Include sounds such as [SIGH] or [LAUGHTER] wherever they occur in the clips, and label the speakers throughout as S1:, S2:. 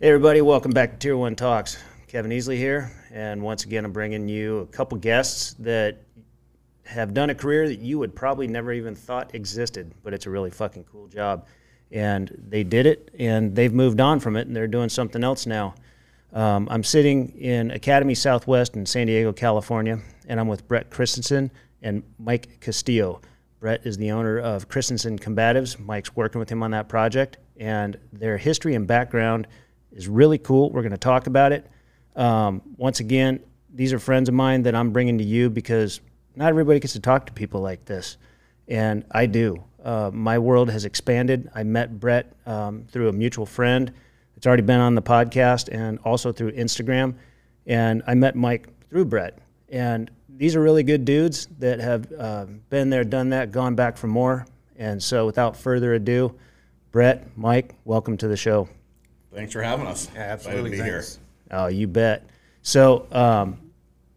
S1: Hey, everybody, welcome back to Tier 1 Talks. Kevin Easley here, and once again, I'm bringing you a couple guests that have done a career that you would probably never even thought existed, but it's a really fucking cool job. And they did it, and they've moved on from it, and they're doing something else now. Um, I'm sitting in Academy Southwest in San Diego, California, and I'm with Brett Christensen and Mike Castillo. Brett is the owner of Christensen Combatives. Mike's working with him on that project, and their history and background is really cool. We're going to talk about it. Um, once again, these are friends of mine that I'm bringing to you because not everybody gets to talk to people like this, and I do. Uh, my world has expanded. I met Brett um, through a mutual friend. It's already been on the podcast and also through Instagram. And I met Mike through Brett. And these are really good dudes that have uh, been there, done that, gone back for more. And so, without further ado, Brett, Mike, welcome to the show.
S2: Thanks for having us.
S3: Yeah, absolutely.
S2: Glad to be here.
S3: Thanks.
S1: Oh, you bet. So, um,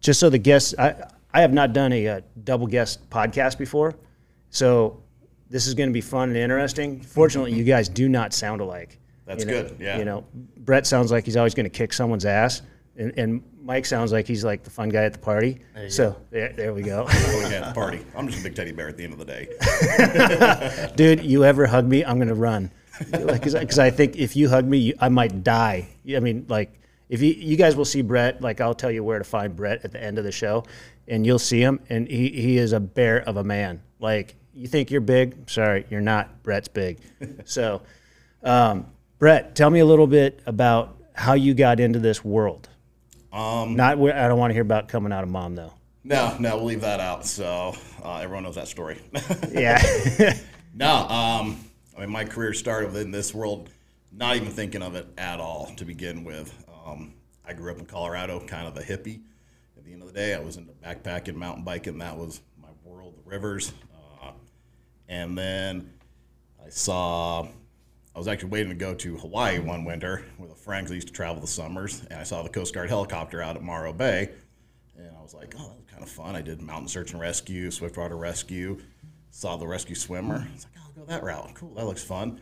S1: just so the guests, I, I have not done a, uh double guest podcast before. So, this is going to be fun and interesting. Fortunately, you guys do not sound alike.
S2: That's
S1: You know-
S2: good, yeah.
S1: You know, Brett sounds like he's always going to kick someone's ass, and, and Mike sounds like he's like the fun guy at the party.
S3: you
S1: so, there, there we go. [LAUGHS]
S2: Oh, yeah, at the party. I'm just a big teddy bear at the end of the day. [LAUGHS]
S1: Dude, you ever hug me, I'm going to run. Because I think if you hug me, you, I might die. I mean, like, if you, you guys will see Brett, like, I'll tell you where to find Brett at the end of the show, and you'll see him, and he, he is a bear of a man. Like, you think you're big? Sorry, you're not. Brett's big. [LAUGHS] so, um, Brett, tell me a little bit about how you got into this world. Um, not, where- I don't want to hear about coming out of mom, though.
S2: No, no, we'll leave that out. So uh, everyone knows that story.
S1: Yeah. [LAUGHS]
S2: no, um, I mean, my career started within this world, not even thinking of it at all to begin with. Um, I grew up in Colorado, kind of a hippie. At the end of the day, I was into backpacking, mountain biking. That was my world, the rivers. Uh, and then I saw, I was actually waiting to go to Hawaii one winter with a friend 'cause I used to travel the summers, and I saw the Coast Guard helicopter out at Morro Bay. And I was like, oh, that was kind of fun. I did mountain search and rescue, swiftwater rescue, saw the rescue swimmer. Like, oh, go that route. Cool, that looks fun.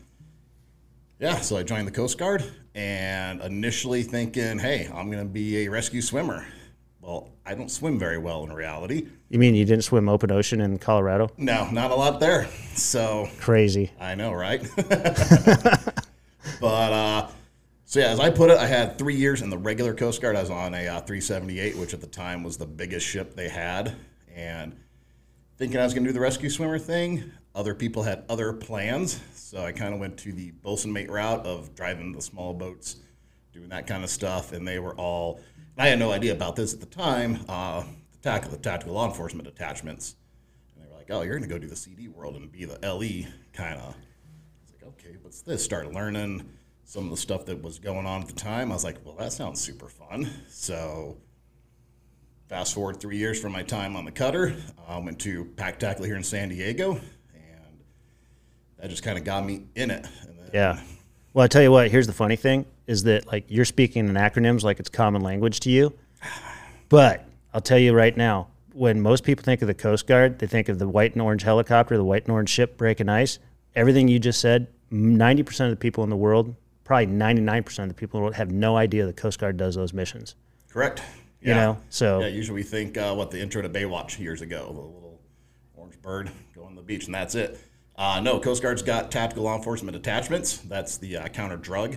S2: Yeah, so I joined the Coast Guard and initially thinking, hey, I'm going to be a rescue swimmer. Well, I don't swim very well in reality.
S1: you mean you didn't swim open ocean in Colorado?
S2: No, not a lot there. So
S1: Crazy.
S2: I know, right? [LAUGHS] but uh, so yeah, as I put it, I had three years in the regular Coast Guard. I was on a uh, 378, which at the time was the biggest ship they had, and thinking I was going to do the rescue swimmer thing. Other people had other plans, so I kind of went to the bosun mate route of driving the small boats, doing that kind of stuff, and they were all. I had no idea about this at the time. Uh, the tactical, the tactical law enforcement attachments, and they were like, "Oh, you're going to go do the CD world and be the LE kind of." It's like, okay, what's this? Started learning some of the stuff that was going on at the time. I was like, well, that sounds super fun. So, fast forward three years from my time on the cutter, I went to PAC TACLET here in San Diego, and that just kind of got me in it. Then,
S1: Yeah. Well, I tell you what, here's the funny thing is that like you're speaking in acronyms like it's common language to you. But I'll tell you right now, when most people think of the Coast Guard, they think of the white and orange helicopter, the white and orange ship breaking ice. Everything you just said, 90% of the people in the world, probably 99% of the people in the world have no idea the Coast Guard does those missions.
S2: Correct.
S1: You know, so
S2: yeah, usually we think uh, what the intro to Baywatch years ago, the little orange bird [LAUGHS] going to the beach, and that's it. Uh, no, Coast Guard's got tactical law enforcement attachments. That's the uh, counter drug,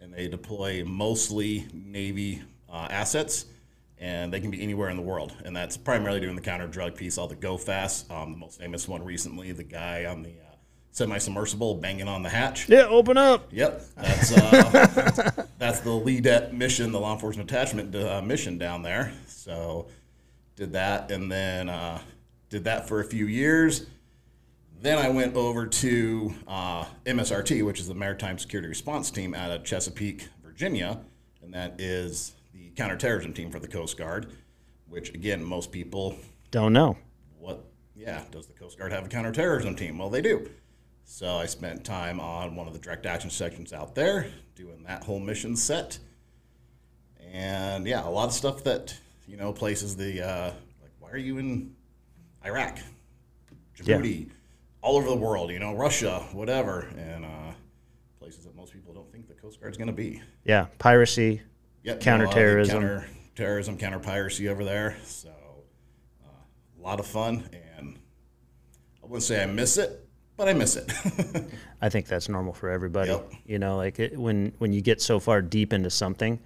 S2: and they deploy mostly Navy uh, assets, and they can be anywhere in the world. And that's primarily doing the counter drug piece. All the go fast. Um, the most famous one recently, the guy on the uh, semi-submersible banging on the hatch.
S1: yeah, open up.
S2: Yep, that's uh, [LAUGHS] that's the lead mission, the law enforcement attachment uh, mission down there. So did that, and then uh, did that for a few years. Then I went over to uh, MSRT, which is the Maritime Security Response Team out of Chesapeake, Virginia, and that is the counterterrorism team for the Coast Guard. Which again, most people
S1: Don't know.
S2: what yeah does the coast guard have a counterterrorism team well they do so i spent time on one of the direct action sections out there doing that whole mission set and yeah a lot of stuff that you know places the uh, like why are you in iraq djibouti all over the world you know russia whatever and uh, places that most people don't think the Coast Guard's going to be.
S1: Yeah, piracy,
S2: Yep,
S1: Counterterrorism.
S2: counter terrorism, counter piracy over there. So uh, a lot of fun, and I wouldn't say I miss it, but I miss it. [LAUGHS]
S1: I think that's normal for everybody.
S2: Yep.
S1: You know, like it, when when you get so far deep into something,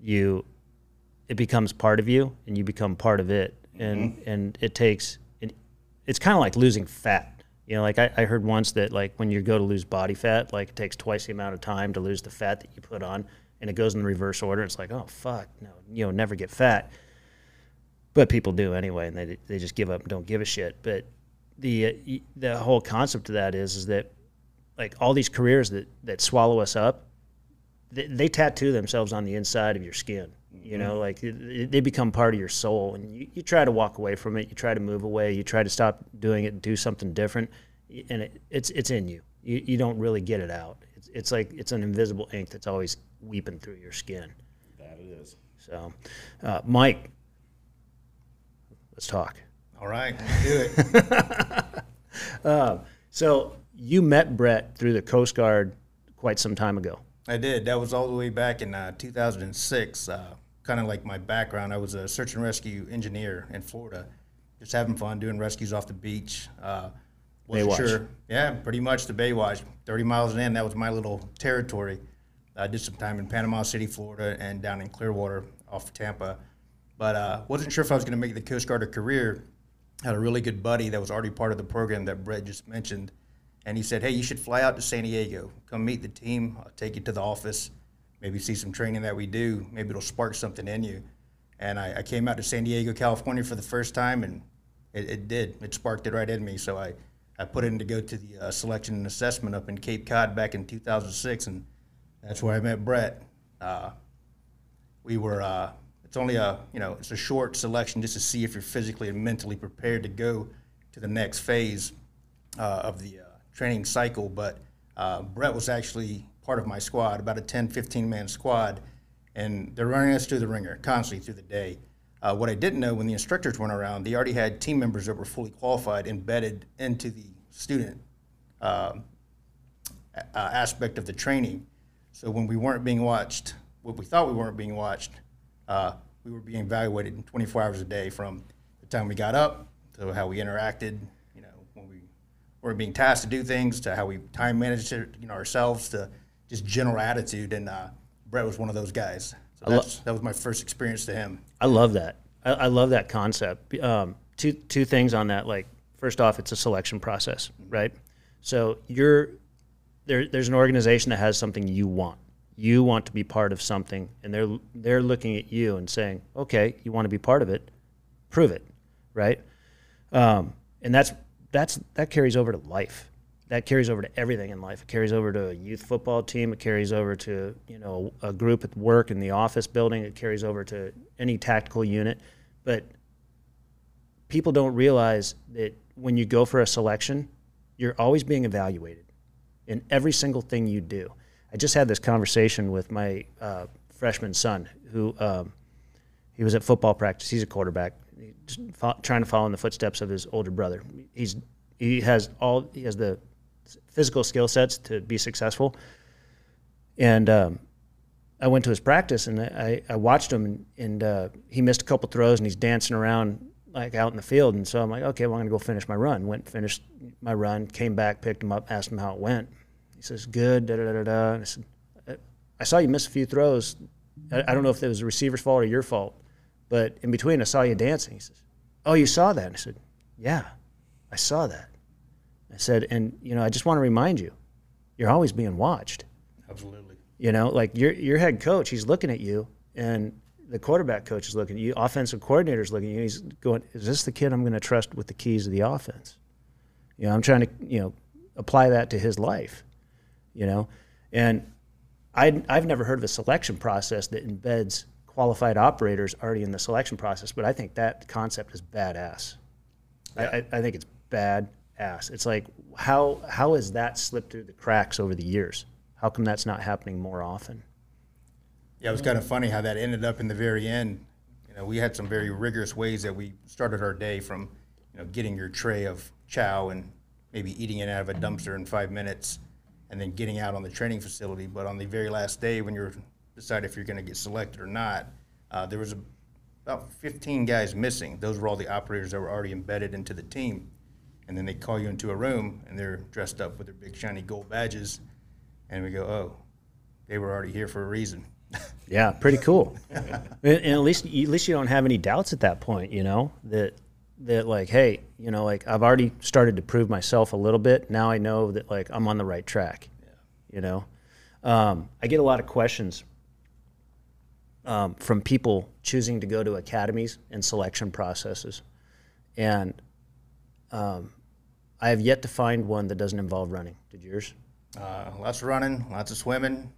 S1: you it becomes part of you, and you become part of it, and mm-hmm. and it takes it, it's kind of like losing fat. You know, like I, I heard once that like when you go to lose body fat, like it takes twice the amount of time to lose the fat that you put on, and it goes in the reverse order. It's like, oh fuck, no, you know, never get fat. But people do anyway, and they they just give up and don't give a shit. But the uh, the whole concept of that is is that like all these careers that that swallow us up, they, they tattoo themselves on the inside of your skin. You know, like it- it- they become part of your soul, and you, you try to walk away from it. You try to move away. You try to stop doing it and do something different, and it, it's it's in you. You you don't really get it out. It's, it's like it's an invisible ink that's always weeping through your skin.
S2: that it is.
S1: So, uh, Mike, let's talk.
S3: All right, let's [LAUGHS] do it. [LAUGHS]
S1: So you met Brett through the Coast Guard quite some time ago.
S3: I did. That was all the way back in uh, 2006. Uh, kind of like my background. I was a search and rescue engineer in Florida, just having fun doing rescues off the beach. Uh, wasn't
S1: Baywatch.
S3: sure. Yeah, pretty much the Baywatch. 30 miles in, that was my little territory. I did some time in Panama City, Florida, and down in Clearwater off Tampa. But uh, wasn't sure if I was going to make the Coast Guard a career. Had a really good buddy that was already part of the program that Brett just mentioned. And he said, Hey, you should fly out to San Diego. Come meet the team. I'll take you to the office. Maybe see some training that we do. Maybe it'll spark something in you. And I, I came out to San Diego, California for the first time, and it, it did. It sparked it right in me. So I, I put in to go to the uh, selection and assessment up in Cape Cod back in 2006, and that's where I met Brett. Uh, we were uh, it's only a you know it's a short selection just to see if you're physically and mentally prepared to go to the next phase uh, of the uh, training cycle. But uh, brett was actually part of my squad about a 10 15 man squad. And they're running us through the ringer constantly through the day. Uh, what i didn't know when the instructors went around they already had team members that were fully qualified embedded into the student uh, aspect of the training. So when we weren't being watched, what we thought we weren't being watched, uh, we were being evaluated 24 hours a day from the time we got up to how we interacted. You know, when we were being tasked to do things, to how we time managed it, you know, ourselves, to just general attitude. And uh, Brett was one of those guys. So that's, that was my first experience to him.
S1: I love that. I, I love that concept. Um, two two things on that. Like first off, it's a selection process, right? So you're there. There's an organization that has something you want. You want to be part of something, and they're they're looking at you and saying, "Okay, you want to be part of it. Prove it." Right? Um, and that's that's that carries over to life. That carries over to everything in life. It carries over to a youth football team. It carries over to you know a group at work in the office building. It carries over to any tactical unit. But people don't realize that when you go for a selection, you're always being evaluated in every single thing you do. I just had this conversation with my uh, freshman son who um, he was at football practice. He's a quarterback, He just fo- trying to follow in the footsteps of his older brother. He's he has all he has the physical skill sets to be successful. And um, I went to his practice and I, I watched him and, and uh, he missed a couple throws and he's dancing around like out in the field. And so I'm like, okay, well, I'm going to go finish my run. Went, finished my run, came back, picked him up, asked him how it went. He says, good, da da da da. I said, "I- I saw you miss a few throws. I, I don't know if it was the receiver's fault or your fault, but in between, I saw you dancing. He says, oh, you saw that? And I said, yeah, I saw that. I said, and you know, I just want to remind you, you're always being watched.
S3: Absolutely.
S1: You know, like your your head coach, he's looking at you, and the quarterback coach is looking at you. Offensive coordinator's looking at you. He's going, "Is this the kid I'm going to trust with the keys of the offense?" You know, I'm trying to you know apply that to his life. You know, and I I've never heard of a selection process that embeds qualified operators already in the selection process, but I think that concept is badass. I, I, I think it's badass. It's like how how has that slipped through the cracks over the years? How come that's not happening more often?
S3: Yeah, it was kind of funny how that ended up in the very end. You know, we had some very rigorous ways that we started our day from, you know, getting your tray of chow and maybe eating it out of a dumpster in five minutes, and then getting out on the training facility. But on the very last day, when you're decide if you're going to get selected or not, uh, there was a, about 15 guys missing. Those were all the operators that were already embedded into the team. And then they call you into a room, and they're dressed up with their big shiny gold badges, and we go, "Oh, they were already here for a reason."
S1: Yeah, pretty cool. [LAUGHS] and, and at least at least you don't have any doubts at that point, you know, that that like, hey, you know, like I've already started to prove myself a little bit. Now I know that like I'm on the right track. yeah. You know, um, I get a lot of questions um, from people choosing to go to academies and selection processes, and um, I have yet to find one that doesn't involve running. Did yours?
S3: Uh, lots of running, lots of swimming,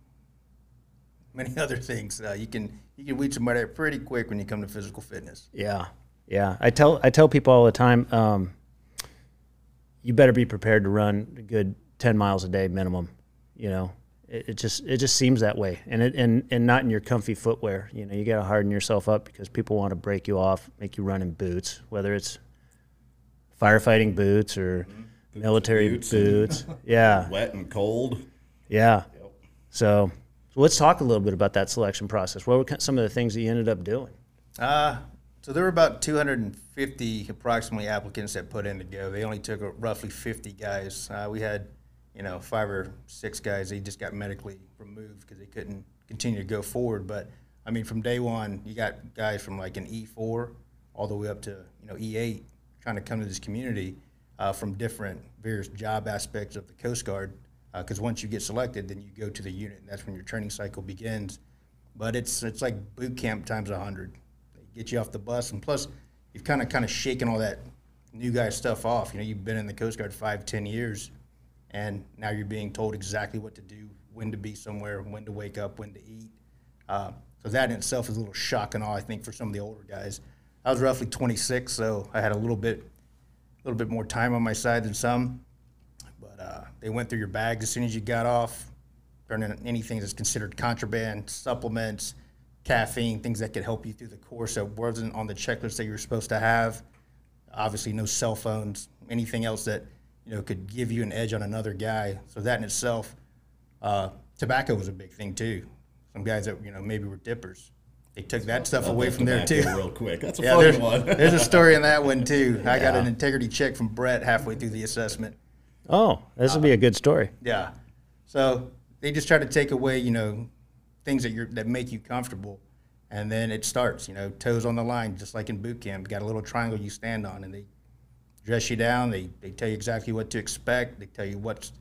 S3: many [LAUGHS] other things. Uh, you can you can weed somebody out pretty quick when you come to physical fitness.
S1: Yeah, yeah. I tell I tell people all the time, um, you better be prepared to run a good ten miles a day minimum. You know, it, it just it just seems that way, and it and and not in your comfy footwear. You know, you got to harden yourself up because people want to break you off, make you run in boots, whether it's firefighting boots or military
S2: boots
S1: boots. [LAUGHS] yeah,
S2: Wet and cold.
S1: yeah. So, so let's talk a little bit about that selection process. What were some of the things that you ended up doing?
S3: Uh, so there were about 250 approximately applicants that put in to go. They only took uh, roughly 50 guys. Uh, we had, you know, five or six guys. They just got medically removed because they couldn't continue to go forward. But I mean, from day one, you got guys from like an E4 all the way up to you know E8 trying to come to this community uh, from different various job aspects of the Coast Guard. Because once you get selected, then you go to the unit, and that's when your training cycle begins. But it's it's like boot camp times a hundred. They get you off the bus, and plus, you've kind of kind of shaken all that new guy stuff off. You know, you've been in the Coast Guard five, ten years, and now you're being told exactly what to do, when to be somewhere, when to wake up, when to eat. Uh, so that in itself is a little shock and awe, I think, for some of the older guys. I was roughly 26, so I had a little bit, a little bit more time on my side than some. But uh, they went through your bags as soon as you got off, turned in anything that's considered contraband, supplements, caffeine, things that could help you through the course that wasn't on the checklist that you were supposed to have. Obviously, no cell phones, anything else that you know could give you an edge on another guy. So that in itself, uh, tobacco was a big thing too. Some guys that you know maybe were dippers, they took that stuff away from there too.
S2: Real quick. That's a
S3: Yeah,
S2: fun
S3: there's,
S2: one. [LAUGHS]
S3: there's a story in that one too. I got an integrity check from Brett halfway through the assessment.
S1: Oh, this will be a good story.
S3: Yeah. So they just try to take away, you know, things that you're that make you comfortable, and then it starts. You know, toes on the line, just like in boot camp. You got a little triangle you stand on, and they dress you down. They they tell you exactly what to expect. They tell you what's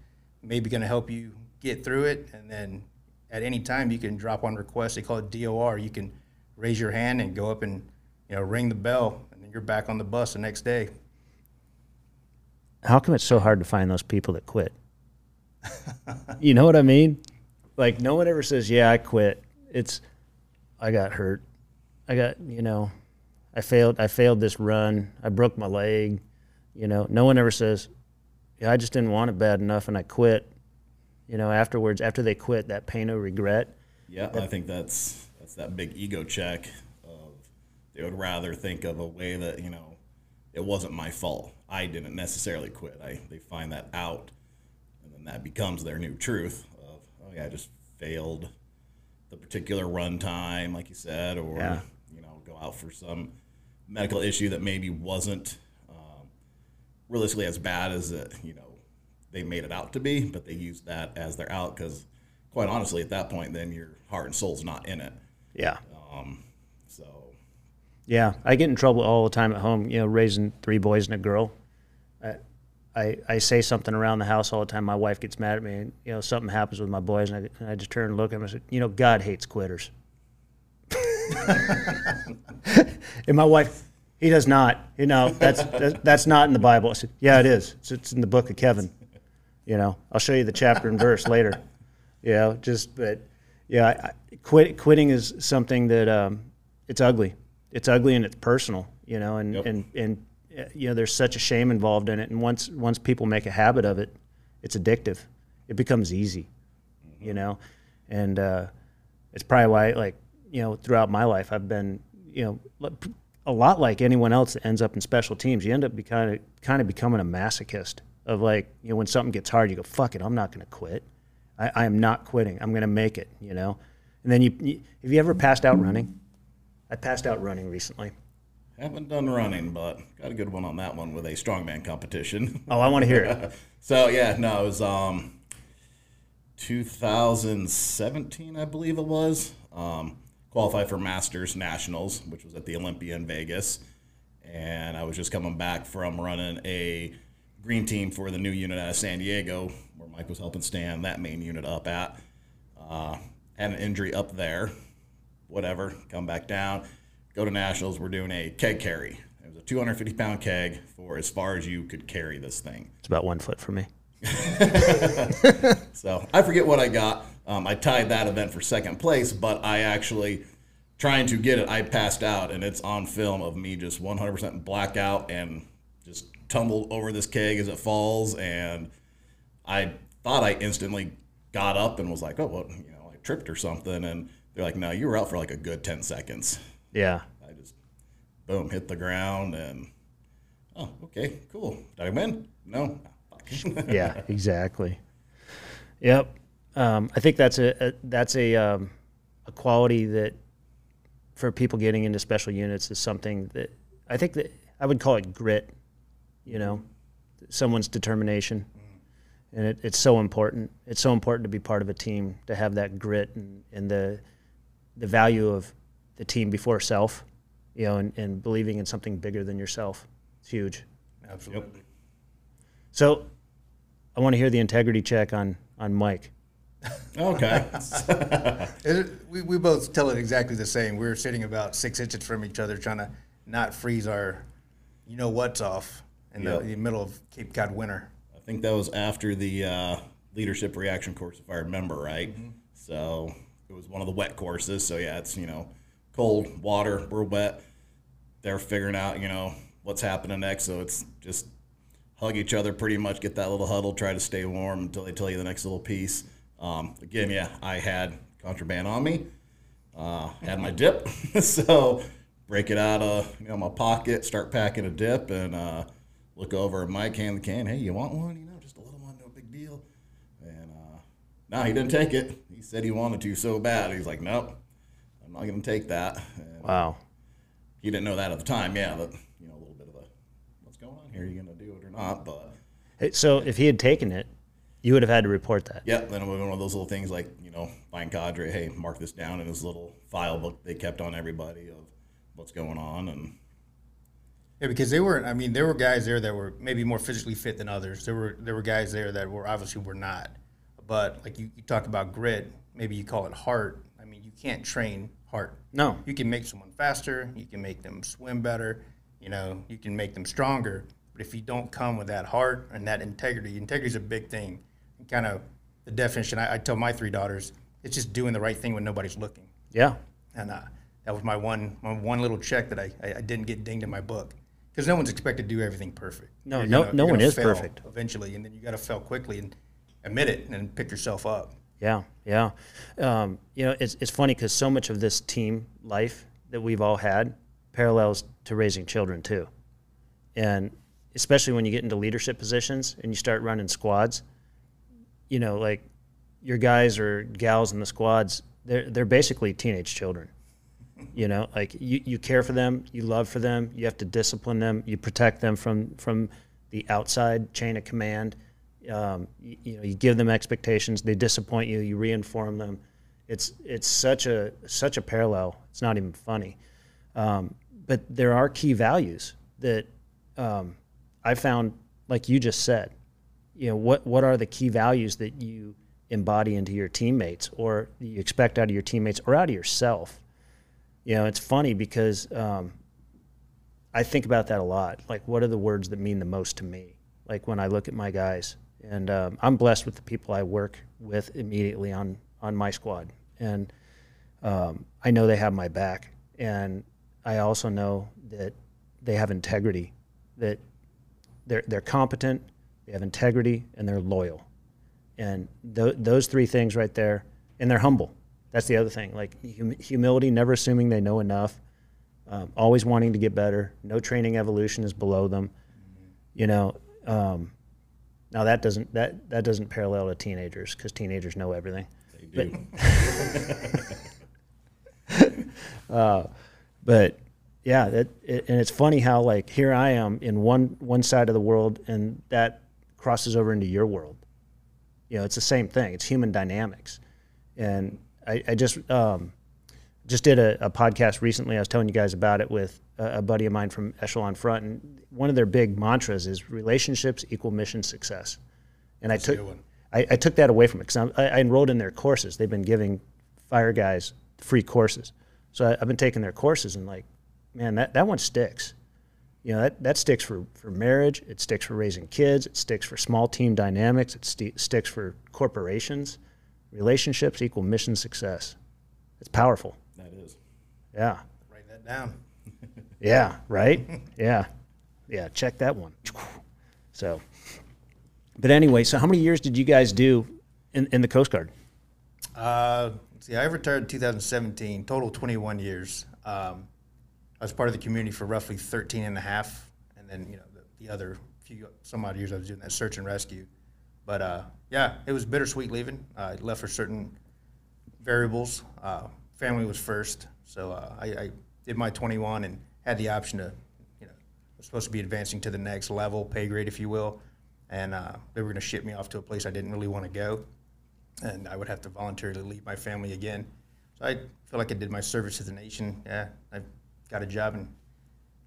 S3: maybe going to help you get through it, and then at any time you can drop on request. They call it DOR. You can raise your hand and go up and you know ring the bell, and then you're back on the bus the next day.
S1: how come it's so hard to find those people that quit? [LAUGHS] you know what I mean? Like no one ever says, "Yeah, I quit." It's I got hurt. I got, you know, I failed I failed this run. I broke my leg. You know, no one ever says, "Yeah, I just didn't want it bad enough and I quit." You know, afterwards after they quit, that pain of regret.
S2: Yeah, I think that's that's that big ego check of they would rather think of a way that you know it wasn't my fault. I didn't necessarily quit. I they find that out, and then that becomes their new truth yeah, I just failed the particular run time, like you said, or
S1: Yeah.
S2: you know go out for some medical issue that maybe wasn't um, realistically as bad as it you know they made it out to be, but they used that as their out because, quite honestly, at that point, then your heart and soul's not in it.
S1: Yeah.
S2: Um, So
S1: Yeah, I get in trouble all the time at home. You know, raising three boys and a girl. I, I, I say something around the house all the time. My wife gets mad at me, and you know something happens with my boys, and I, and I just turn and look at them and say, "You know, God hates quitters." [LAUGHS] and my wife, he does not. You know, that's that's, not in the Bible. I said, "Yeah, it is. It's, it's in the book of Kevin." You know, I'll show you the chapter and verse later. [LAUGHS] You know, just but yeah, I, I, quit quitting is something that um, it's ugly. It's ugly and it's personal. You know, and
S2: Yep.
S1: and and you know, there's such a shame involved in it. And once once people make a habit of it, it's addictive. It becomes easy. You know, and uh, it's probably why like you know throughout my life I've been you know a lot like anyone else that ends up in special teams. You end up be kind of kind of becoming a masochist of like you know when something gets hard, you go fuck it, I'm not going to quit. I, I am not quitting. I'm going to make it. You know. And then you, you have you ever passed out running? I passed out running recently.
S2: Haven't done running, but got a good one on that one with a strongman competition. [LAUGHS]
S1: Oh, I want to hear it. [LAUGHS]
S2: so yeah, no, it was um, 2017, I believe it was. Um, qualified for Masters Nationals, which was at the Olympia in Vegas, and I was just coming back from running a green team for the new unit out of San Diego, where Mike was helping stand that main unit up at. Uh, had an injury up there, whatever. Come back down, go to nationals. We're doing a keg carry. It was a 250 pound keg for as far as you could carry this thing.
S1: It's about one foot for me. [LAUGHS]
S2: So I forget what I got. Um, I tied that event for second place, but I actually trying to get it. I passed out, and it's on film of me just 100% blackout and just tumbled over this keg as it falls. And I thought I instantly got up and was like, "Oh, well, you know, I tripped or something." And they're like, "No, you were out for like a good 10 seconds."
S1: Yeah.
S2: I just boom hit the ground and oh, okay, cool. Did I win? No. [LAUGHS]
S1: Yeah, exactly. Yep. Um, I think that's a, a that's a um, a quality that for people getting into special units is something that I think that I would call it grit. You know, someone's determination, and it, it's so important. It's so important to be part of a team to have that grit and, and the the value of the team before self. You know, and, and believing in something bigger than yourself. It's huge.
S3: Absolutely.
S1: So, I want to hear the integrity check on on Mike. [LAUGHS]
S2: okay. [LAUGHS]
S3: It- we, we both tell it exactly the same. We were sitting about six inches from each other, trying to not freeze our, you know what's off in
S2: Yep.
S3: the, the middle of Cape Cod winter.
S2: I think that was after the uh, leadership reaction course, if I remember right. So it was one of the wet courses. So yeah, it's you know cold water, we're wet. They're figuring out you know what's happening next. So it's just hug each other pretty much, get that little huddle, try to stay warm until they tell you the next little piece. Um, again, yeah, I had contraband on me, uh, had my dip, [LAUGHS] so break it out of you know my pocket, start packing a dip, and uh, look over at Mike, hand the can. Hey, you want one? You know, just a little one, no big deal. And uh, no, he didn't take it. He said he wanted to so bad. He's like, nope, I'm not going to take that. And
S1: Wow.
S2: he didn't know that at the time. Yeah, but you know a little bit of a what's going on here? Are you going to do it or not? But
S1: Hey, So if he had taken it, you would have had to report that.
S2: yeah, then it was one of those little things like you know, fine cadre. Hey, mark this down in his little file book they kept on everybody of what's going on and.
S3: Yeah, because they were. I mean, there were guys there that were maybe more physically fit than others. There were there were guys there that were obviously were not. But like you, you talk about grit, maybe you call it heart. I mean, you can't train heart.
S1: No.
S3: You can make someone faster. You can make them swim better. You know, you can make them stronger. But if you don't come with that heart and that integrity, integrity is a big thing. And kind of the definition I, I tell my three daughters, it's just doing the right thing when nobody's looking.
S1: Yeah.
S3: And uh, that was my one my one little check that I, I, I didn't get dinged in my book. Because no one's expected to do everything perfect.
S1: No,
S3: You're
S1: no-
S3: gonna-
S1: no one is perfect.
S3: Eventually, and then you got to fail quickly and admit it and pick yourself up.
S1: Yeah. Yeah. Um, you know, it's, it's funny because so much of this team life that we've all had parallels to raising children too. And especially when you get into leadership positions and you start running squads, you know, like your guys or gals in the squads, they're, they're basically teenage children. You know, like you, you care for them, you love for them, you have to discipline them, you protect them from from the outside chain of command. Um, you, you know, you give them expectations, they disappoint you, you reinform them. It's it's such a such a parallel. It's not even funny. Um, but there are key values that um, I found, like you just said. You know, what what are the key values that you embody into your teammates, or you expect out of your teammates, or out of yourself? You know, it's funny because um, I think about that a lot. Like, what are the words that mean the most to me? Like when I look at my guys, and um, I'm blessed with the people I work with immediately on on my squad, and um, I know they have my back, and I also know that they have integrity, that they're they're competent, they have integrity, and they're loyal, and th- those three things right there, and they're humble. That's the other thing, like hum- humility, never assuming they know enough, um, always wanting to get better. No training evolution is below them. You know, um, Now that doesn't that that doesn't parallel to teenagers because teenagers know everything.
S2: They do. [LAUGHS]
S1: But yeah, that it, and it's funny how like here I am in one one side of the world and that crosses over into your world. You know, it's the same thing. It's human dynamics, and I, I just um, just did a, a podcast recently. I was telling you guys about it with a, buddy of mine from Echelon Front, and one of their big mantras is relationships equal mission success. And I took
S3: one.
S1: I, I took that away from it because I, I enrolled in their courses. They've been giving fire guys free courses, so I, I've been taking their courses and like, man, that, that one sticks. You know, that, that sticks for, for marriage. It sticks for raising kids. It sticks for small team dynamics. It sti sticks for corporations. Relationships equal mission success. It's powerful.
S2: that is.
S1: Yeah.
S3: Write that down.
S1: Yeah. Right. [LAUGHS] yeah. Yeah. Check that one. So, but anyway, so how many years did you guys do in, in the Coast Guard?
S3: Uh, see, I retired in 2017, total 21 years. Um, I was part of the community for roughly 13 and a half, and then you know the, the other few some odd years I was doing that search and rescue. But uh, yeah, it was bittersweet leaving. I left for certain variables. Uh, family was first, so uh, I, I did my 21 and had the option to, you know, was supposed to be advancing to the next level, pay grade, if you will, and uh, they were going to ship me off to a place I didn't really want to go and I would have to voluntarily leave my family again. So I feel like I did my service to the nation. Yeah, I got a job and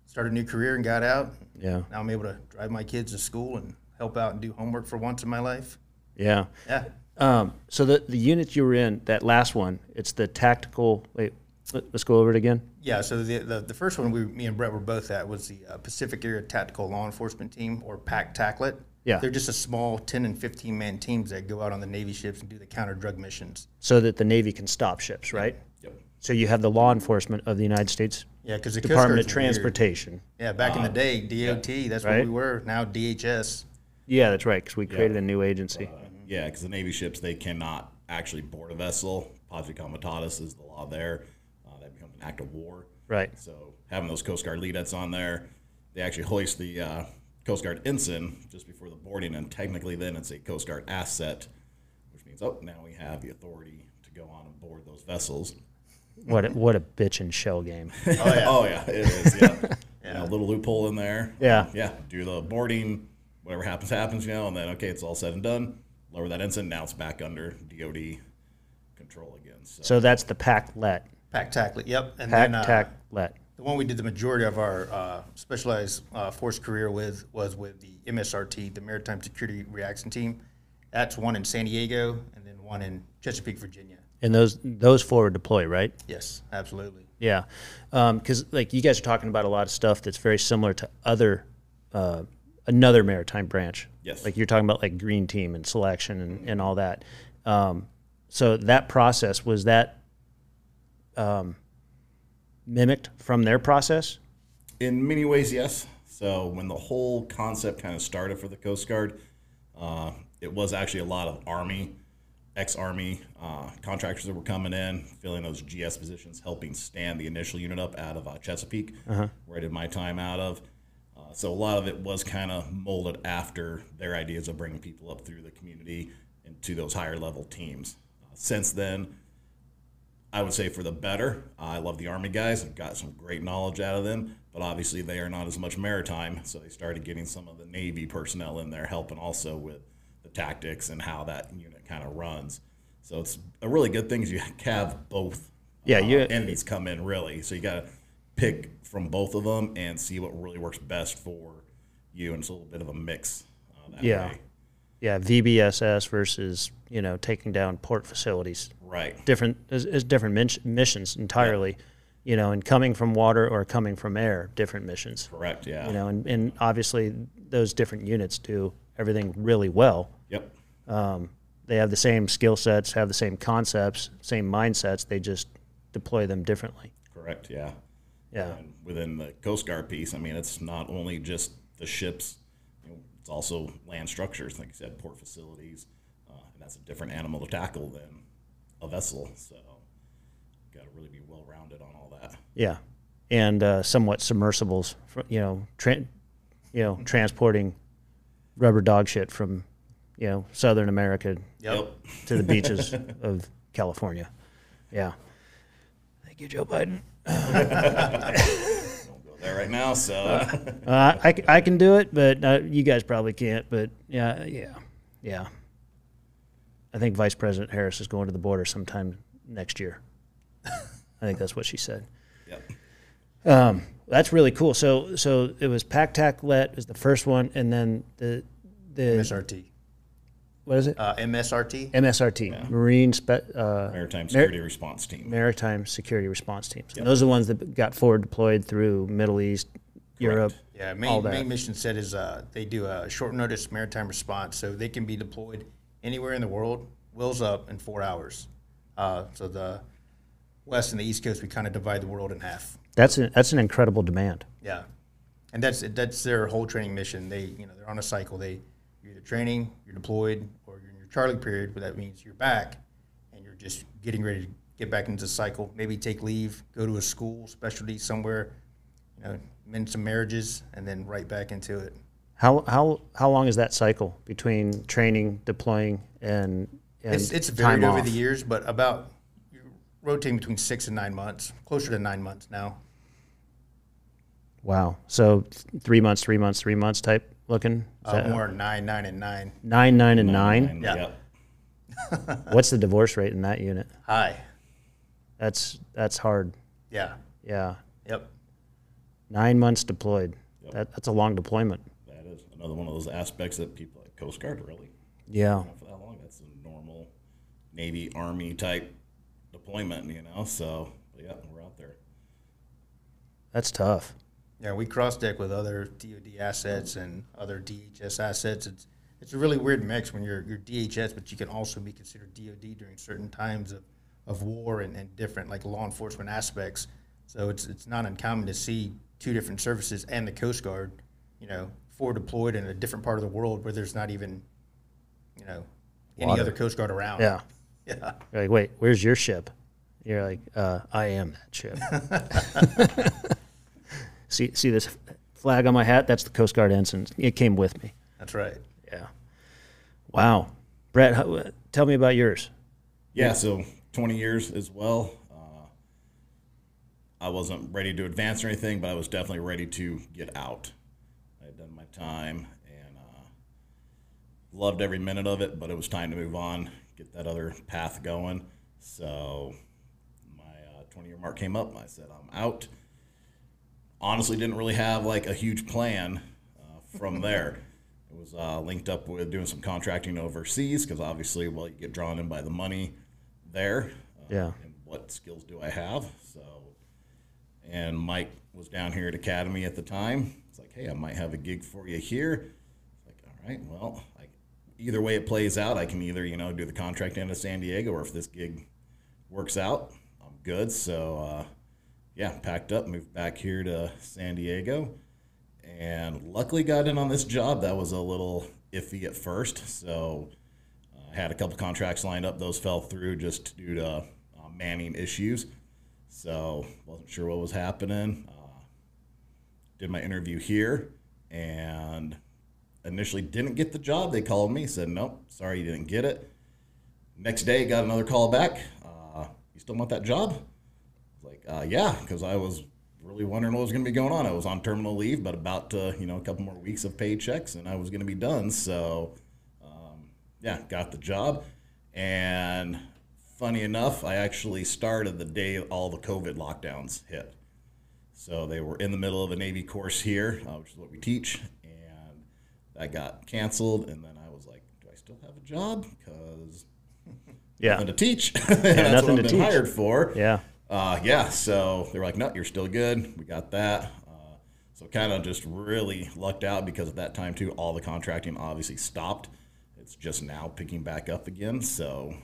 S3: started a new career and got out.
S1: Yeah.
S3: Now I'm able to drive my kids to school and help out and do homework for once in my life.
S1: Yeah.
S3: Yeah.
S1: Um, so the, the unit you were in, that last one, it's the tactical, wait, let, us go over it again.
S3: Yeah, so the, the, the first one we, me and Brett were both at was the uh, Pacific Area Tactical Law Enforcement Team, or PAC TACLET.
S1: Yeah.
S3: They're just a small 10 and 15 man teams that go out on the Navy ships and do the counter drug missions.
S1: So that the Navy can stop ships, right?
S2: Yep.
S1: So you have the law enforcement of the United States
S3: Yeah, because the
S1: Department of
S3: Guard's weird.
S1: Transportation.
S3: Yeah, back in the day, DOT, that's what we were. Now DHS.
S1: Yeah, that's right, because we created a new agency.
S2: Yeah, because the Navy ships they cannot actually board a vessel. Posse Comitatus is the law there. An act of war.
S1: Right.
S2: So having those Coast Guard LEDETs on there, they actually hoist the uh, Coast Guard ensign just before the boarding, and technically then it's a Coast Guard asset, which means oh now we have the authority to go on and board those vessels.
S1: What a, what a bitch and shell game. [LAUGHS]
S2: Oh yeah, oh yeah, it is. Yeah, [LAUGHS] You know, little loophole in there.
S1: Yeah.
S2: yeah. Do the boarding, whatever happens, happens. You know, and then okay, it's all said and done. Lower that ensign. Now it's back under DoD control again. So,
S1: So that's the PAC let.
S3: PAC TACLET, yep. And
S1: PAC
S3: then uh, the one we did the majority of our uh, specialized uh, force career with was with the MSRT, the Maritime Security Reaction Team. That's one in San Diego and then one in Chesapeake, Virginia.
S1: And those those forward deploy, right?
S3: Yes, absolutely.
S1: Yeah, because like you guys are talking about a lot of stuff that's very similar to other uh, another maritime branch.
S2: Yes.
S1: like you're talking about like green team and selection and, and all that. Um, so that process was that um, mimicked from their process.
S2: in many ways, yes. So when the whole concept kind of started for the Coast Guard, uh, it was actually a lot of Army, ex-Army uh, contractors that were coming in, filling those GS positions, helping stand the initial unit up out of uh, Chesapeake, where I did my time out of. Uh, so a lot of it was kind of molded after their ideas of bringing people up through the community into those higher level teams. Uh, since then, I would say for the better. I love the Army guys. I've got some great knowledge out of them, but obviously they are not as much maritime. So they started getting some of the Navy personnel in there, helping also with the tactics and how that unit kind of runs. So it's a really good thing is you [LAUGHS] have both
S1: Yeah,
S2: uh,
S1: you-
S2: entities come in really. So you got to pick from both of them and see what really works best for you. And it's a little bit of a mix. Uh, that
S1: Yeah.
S2: way.
S1: Yeah, VBSS versus you know taking down port facilities.
S2: Right.
S1: Different is, is different min- missions entirely. You know, and coming from water or coming from air, different missions.
S2: Correct. Yeah.
S1: You know, and, and obviously those different units do everything really well.
S2: Yep.
S1: Um, they have the same skill sets, have the same concepts, same mindsets. They just deploy them differently.
S2: Correct. Yeah.
S1: Yeah.
S2: And within the Coast Guard piece, I mean, it's not only just the ships, you know, it's also land structures, like you said, port facilities, that's a different animal to tackle than a vessel. So, got to really be well rounded on all that.
S1: Yeah, and uh, somewhat submersibles. For, you know, tra- you know, transporting rubber dog shit from you know, Southern America
S3: Yep.
S1: to the beaches [LAUGHS] of California. Yeah. Thank you, Joe Biden. [LAUGHS]
S2: Don't go there right now. So
S1: Uh, I, c- I can do it, but uh, you guys probably can't. But yeah, yeah, yeah. I think Vice President Harris is going to the border sometime next year. I think that's what she said.
S2: yep.
S1: Um, that's really cool. So so it was PAC TACLET is the first one, and then the the
S3: MSRT.
S1: what is it?
S3: Uh, MSRT.
S1: MSRT, Marine Spe- uh,
S2: Maritime Security Response Team.
S1: Maritime Security Response Teams. And those are the ones that got forward deployed through Middle East, Europe.
S3: Yeah,
S1: all
S3: main,
S1: that.
S3: main mission set is uh, they do a short notice maritime response, so they can be deployed anywhere in the world, wheels up in four hours. Uh, so the west and the east coast, we kind of divide the world in half.
S1: That's a, that's an incredible demand.
S3: Yeah, and that's that's their whole training mission. They you know they're on a cycle. They you're either training, you're deployed, or you're in your Charlie period, but that means you're back, and you're just getting ready to get back into the cycle. Maybe take leave, go to a school specialty somewhere, you know, mend some marriages, and then right back into it.
S1: How how how long is that cycle between training, deploying, and and
S3: It's it's
S1: time
S3: varied over
S1: off?
S3: the years, but about rotating between six and nine months, closer to nine months now.
S1: Wow. So three months, three months, three months type looking. Is
S3: Uh,
S1: that-
S3: more nine, nine, and nine.
S1: nine, nine, and nine.
S2: And,
S3: Yeah.
S2: Yep. [LAUGHS]
S1: What's the divorce rate in that unit?
S3: High.
S1: That's that's hard.
S3: Yeah.
S1: Yeah.
S3: Yep.
S1: Nine months deployed.
S2: Yep.
S1: That, that's a long deployment.
S2: That is another one of those aspects that people like Coast Guard really
S1: Yeah.
S2: not for that long. That's a normal Navy Army type deployment, you know. So yeah, we're out there.
S1: That's tough.
S3: Yeah, we cross deck with other DoD assets and other DHS assets. It's it's a really weird mix when you're you're DHS, but you can also be considered DoD during certain times of, of war and, and different like law enforcement aspects. So it's it's not uncommon to see two different services and the Coast Guard, you know, forward deployed in a different part of the world where there's not even, you know, any
S1: Water.
S3: other Coast Guard around.
S1: Yeah. [LAUGHS]
S3: Yeah.
S1: You're like, wait, where's your ship? You're like, uh, I am that ship. [LAUGHS] [LAUGHS] see, see this flag on my hat? That's the Coast Guard ensign. It came with me.
S3: That's right.
S1: Yeah. Wow. Brett, how, tell me about yours.
S2: Yeah, so 20 years as well. Uh, I wasn't ready to advance or anything, but I was definitely ready to get out. My time and uh, loved every minute of it, but it was time to move on, get that other path going. So my 20 year mark came up. I said, I'm out. Honestly, didn't really have like a huge plan uh, from [LAUGHS] there. It was uh, linked up with doing some contracting overseas because obviously, well, you get drawn in by the money there. Uh,
S1: Yeah.
S2: And what skills do I have? So, and Mike was down here at Academy at the time. It's like, hey, I might have a gig for you here. It's like, all right, well, I, either way it plays out, I can either you know do the contract into San Diego, or if this gig works out, I'm good. So, uh, yeah, packed up, moved back here to San Diego and luckily got in on this job. That was a little iffy at first. So uh, i had a couple contracts lined up. Those fell through just due to uh, manning issues. So wasn't sure what was happening. uh, did my interview here and initially didn't get the job they called me said nope sorry you didn't get it next day got another call back uh, you still want that job I was like uh, yeah because i was really wondering what was going to be going on. I was on terminal leave, but about uh, you know a couple more weeks of paychecks, and I was going to be done. So, um, yeah, got the job. And funny enough, I actually started the day all the COVID lockdowns hit. So they were in the middle of a Navy course here, uh, which is what we teach, and that got canceled. And then I was like, do I still have a job? Because [LAUGHS]
S1: Yeah.
S2: nothing to teach. [LAUGHS] That's
S1: nothing
S2: what I've
S1: to
S2: been
S1: teach.
S2: hired for.
S1: Yeah.
S2: Uh, yeah, so they were like, no, you're still good. We got that. Uh, so kind of just really lucked out because at that time, too, all the contracting obviously stopped. It's just now picking back up again. So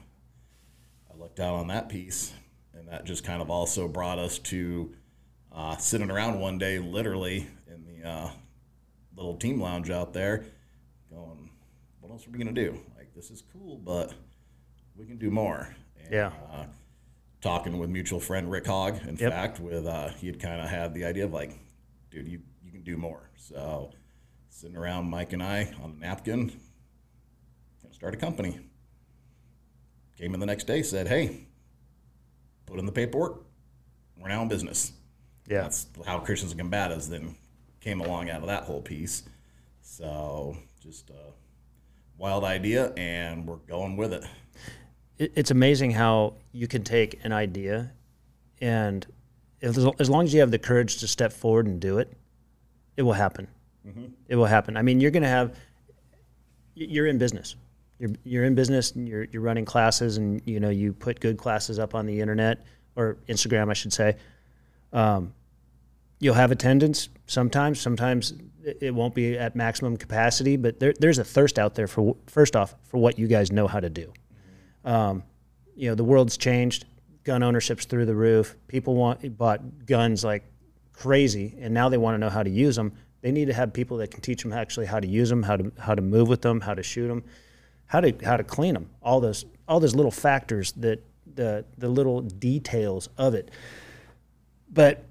S2: I lucked out on that piece. And that just kind of also brought us to uh, sitting around one day, literally, in the uh, little team lounge out there, going, what else are we going to do? Like, this is cool, but we can do more. And,
S1: Yeah.
S2: Uh, talking with mutual friend Rick Hogg, in
S1: Yep.
S2: fact, with uh, he had kind of had the idea of like, dude, you, you can do more. So sitting around Mike and I on a napkin, gonna start a company. Came in the next day, said, hey, put in the paperwork. We're now in business.
S1: Yeah.
S2: That's how Christensen Combatives then came along out of that whole piece. So just a wild idea, and we're going with it.
S1: it, it's amazing how you can take an idea and as, as long as you have the courage to step forward and do it, it will happen. Mm-hmm. It will happen. I mean, you're going to have, you're in business. You're, you're in business and you're, you're running classes and, you know, you put good classes up on the internet or Instagram, I should say. Um, you'll have attendance sometimes. Sometimes it won't be at maximum capacity, but there, there's a thirst out there for, first off, for what you guys know how to do. Um, you know the world's changed. Gun ownership's through the roof. People want bought guns like crazy and now they want to know how to use them they need to have people that can teach them actually how to use them how to how to move with them how to shoot them how to how to clean them all those all those little factors that the the little details of it but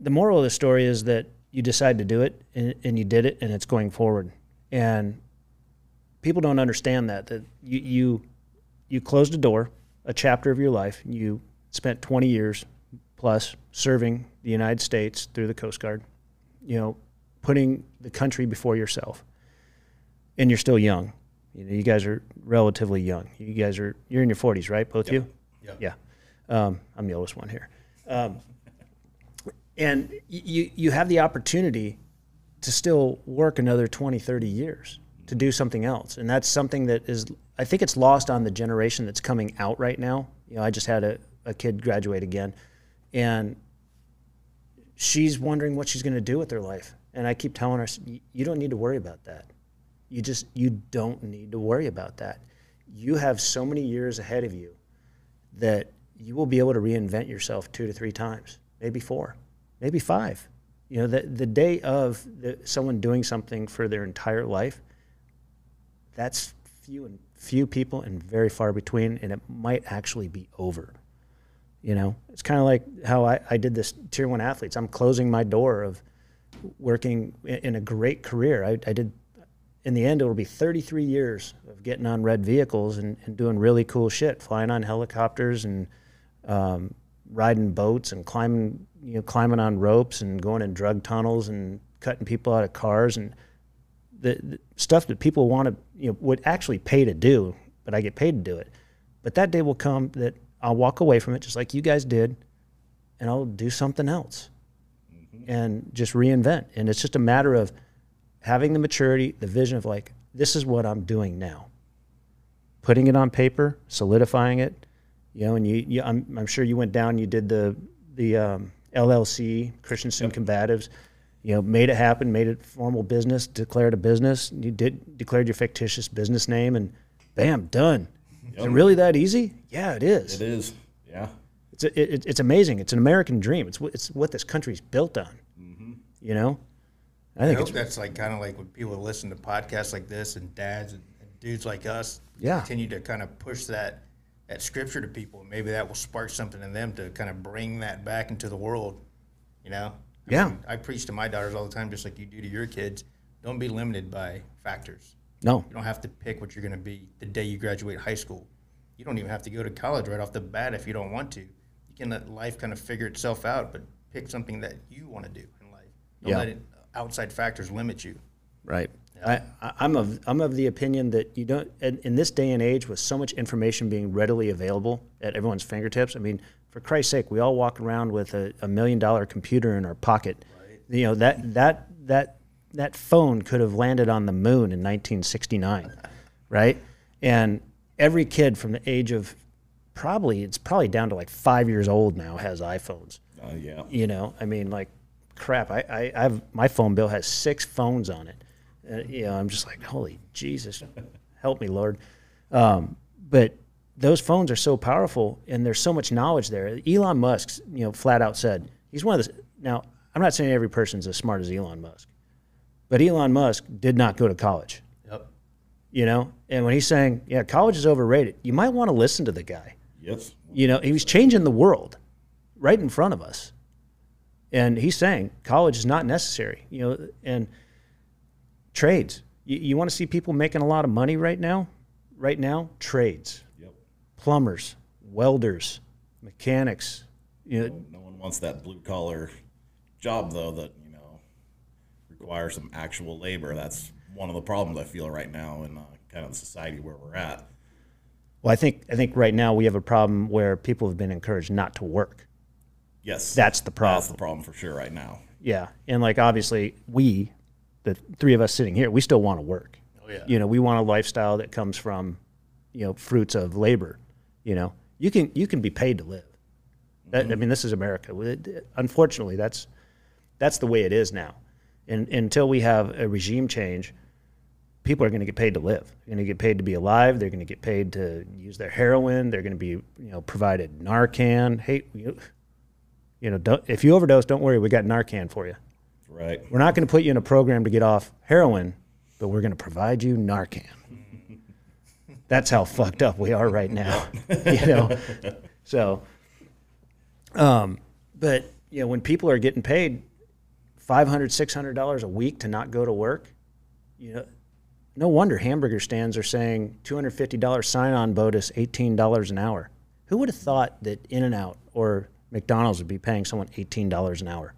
S1: the moral of the story is that you decide to do it and, and you did it and it's going forward and people don't understand that that you you you closed a door, a chapter of your life. You spent 20 years plus serving the United States through the Coast Guard. You know, putting the country before yourself. And you're still young. You know, you guys are relatively young. You guys are you're in your 40s, right? Both of you?
S2: Yeah.
S1: Yeah. Um, I'm the oldest one here. Um, and you you have the opportunity to still work another 20, 30 years to do something else. And that's something that is, I think it's lost on the generation that's coming out right now. You know, I just had a, a kid graduate again, and she's wondering what she's going to do with her life. And I keep telling her, you don't need to worry about that. You just, you don't need to worry about that. You have so many years ahead of you that you will be able to reinvent yourself two to three times, maybe four, maybe five. You know, the, the day of the, someone doing something for their entire life, that's few and few people and very far between, and it might actually be over. You know, it's kind of like how I, I did this tier one athletes. I'm closing my door of working in, a great career. I, I did, in the end, it will be 33 years of getting on red vehicles and, and doing really cool shit, flying on helicopters and um, riding boats and climbing, you know, climbing on ropes and going in drug tunnels and cutting people out of cars and the, the stuff that people want to, you know, would actually pay to do, but I get paid to do it. But that day will come that I'll walk away from it just like you guys did, and I'll do something else and just reinvent. And it's just a matter of having the maturity, the vision of like, this is what I'm doing now. Putting it on paper, solidifying it, you know, and you, you I'm, I'm sure you went down, you did the, the um, LLC, Christensen Combatives, you know, made it happen, made it formal business, declared a business. You did declared your fictitious business name, and bam, done. Is it really that easy? Yeah, it is.
S2: It is. Yeah.
S1: It's it, it's amazing. It's an American dream. It's what it's what this country's built on. You know, I
S3: I
S1: think
S3: hope
S1: it's
S3: that's like kind of like when people listen to podcasts like this and dads and, and dudes like us
S1: Yeah.
S3: continue to kind of push that that scripture to people. Maybe that will spark something in them to kind of bring that back into the world. You know? I
S1: Yeah.
S3: mean, I preach to my daughters all the time, just like you do to your kids. Don't be limited by factors.
S1: no,
S3: You don't have to pick what you're going to be the day you graduate high school. You don't even have to go to college right off the bat if you don't want to. You can let life kind of figure itself out, but pick something that you want to do in life. Don't
S1: Yeah.
S3: let it, outside factors limit you.
S1: right. I, I'm of I'm of the opinion that you don't in, in this day and age with so much information being readily available at everyone's fingertips. I mean, for Christ's sake, we all walk around with a, a million dollar computer in our pocket. Right. You know that that that that phone could have landed on the moon in 1969, [LAUGHS] right? And every kid from the age of probably it's probably down to like five years old now has iPhones.
S2: Uh, yeah.
S1: You know, I mean, like, crap. I, I, I have my phone bill has six phones on it. Uh, you know, I'm just like, holy Jesus, help me, Lord. Um, but those phones are so powerful, and there's so much knowledge there. Elon Musk, you know, flat out said he's one of the. Now, I'm not saying every person's as smart as Elon Musk, but Elon Musk did not go to college.
S3: Yep.
S1: You know, and when he's saying, "Yeah, college is overrated," you might want to listen to the guy.
S2: Yes.
S1: You know, he was changing the world right in front of us. And he's saying college is not necessary, you know, and trades. You, you want to see people making a lot of money right now? Right now, trades,
S2: Yep.
S1: plumbers, welders, mechanics. You know,
S2: No one wants that blue collar job though that you know requires some actual labor. That's one of the problems I feel right now in uh, kind of the society where we're at.
S1: well, I think I think right now we have a problem where people have been encouraged not to work.
S2: Yes,
S1: That's the problem.
S2: That's the problem for sure right now.
S1: Yeah, and like obviously we, the three of us sitting here, we still want to work.
S3: Oh, yeah.
S1: You know, we want a lifestyle that comes from, you know, fruits of labor. You know, you can you can be paid to live. That, I mm-hmm. mean, this is America. Unfortunately, that's that's the way it is now. And until we have a regime change, people are going to get paid to live. They're going to get paid to be alive. They're going to get paid to use their heroin. They're going to be, you know, provided Narcan. Hey, you, you know, don't, if you overdose, don't worry, we got Narcan for you.
S2: Right.
S1: We're not going to put you in a program to get off heroin, but we're going to provide you Narcan. [LAUGHS] That's how fucked up we are right now, [LAUGHS] you know. So, um, but you know, when people are getting paid five hundred, six hundred dollars a week to not go to work, you know, no wonder hamburger stands are saying two hundred fifty dollars sign-on bonus, eighteen dollars an hour. Who would have thought that In-N-Out or McDonald's would be paying someone eighteen dollars an hour?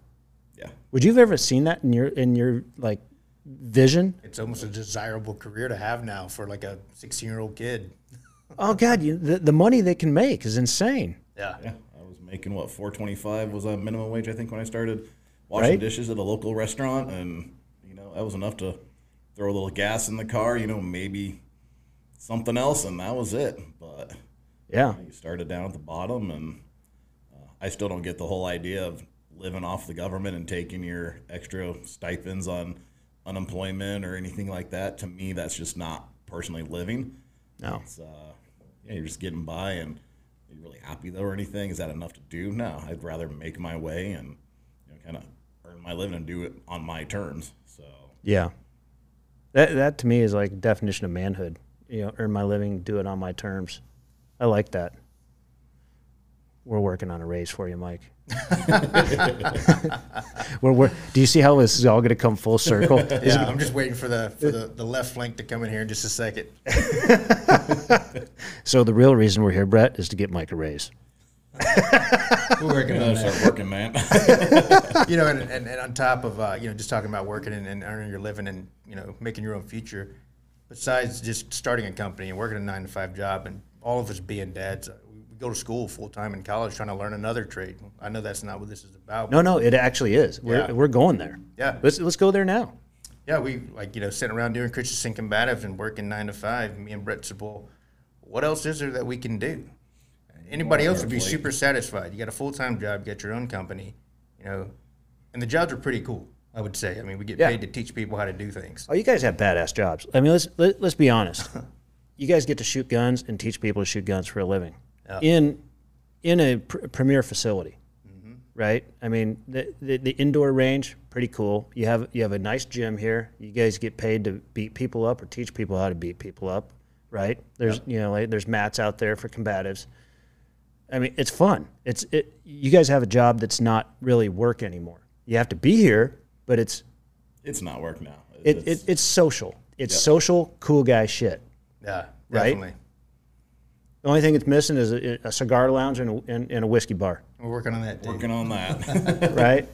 S2: Yeah.
S1: Would you have ever seen that in your in your like vision?
S3: It's almost a desirable career to have now for like a 16 year old kid. [LAUGHS]
S1: Oh God, you, the the money they can make is insane.
S3: Yeah.
S2: Yeah. I was making what four twenty five was a minimum wage I think when I started washing
S1: Right.
S2: dishes at a local restaurant, and you know that was enough to throw a little gas in the car. You know maybe something else, and that was it. But
S1: Yeah,
S2: You started down at the bottom, and uh, I still don't get the whole idea of living off the government and taking your extra stipends on unemployment or anything like that. To me, that's just not personally living.
S1: no,
S2: It's, uh, yeah, you're just getting by, and are you really happy though or anything? Is that enough to do? No, I'd rather make my way and you know, kind of earn my living and do it on my terms. So
S1: yeah. That that to me is like definition of manhood. You know, earn my living, do it on my terms. I like that. We're working on a raise for you, Mike. [LAUGHS] [LAUGHS] we're, we're, do you see how this is all going to come full circle? [LAUGHS]
S3: Yeah, I'm just waiting for the for the, the left flank to come in here in just a second.
S1: So the real reason we're here, Brett, is to get Mike a raise.
S3: We're working
S2: I
S3: on
S2: start working, man.
S3: You know, and, and, and on top of uh, you know just talking about working and, and earning your living and you know making your own future, besides just starting a company and working a nine to five job and all of us being dads, we we go to school full time in college trying to learn another trade. I know that's not what this is about.
S1: No, no, it actually is. We're,
S3: Yeah.
S1: we're going there.
S3: Yeah.
S1: Let's let's go there now.
S3: Yeah, we like you know sitting around doing Christensen combatives and working nine to five. Me and Brett said, "Well, what else is there that we can do?" Anybody else would be super satisfied. You got a full time job, you got your own company, you know, and the jobs are pretty cool. I would say. I mean, we get
S1: Yeah.
S3: paid to teach people how to do things.
S1: Oh, you guys have badass jobs. I mean, let's let, let's be honest. [LAUGHS] you guys get to shoot guns and teach people to shoot guns for a living
S3: Yeah.
S1: in in a pr- premier facility, mm-hmm. right? I mean, the, the the indoor range pretty cool. You have you have a nice gym here. You guys get paid to beat people up or teach people how to beat people up, right? There's you know like, there's mats out there for combatives. I mean, it's fun. It's it. You guys have a job that's not really work anymore. You have to be here, but it's
S2: it's not work now.
S1: it,
S2: It's-
S1: it, it's social. It's
S2: Yep.
S1: social, cool guy shit.
S3: Yeah,
S1: Right?
S3: Definitely.
S1: The only thing it's missing is a, a cigar lounge and a, and, and a whiskey bar,
S3: We're working on that. Too.
S2: working on that. [LAUGHS]
S1: right?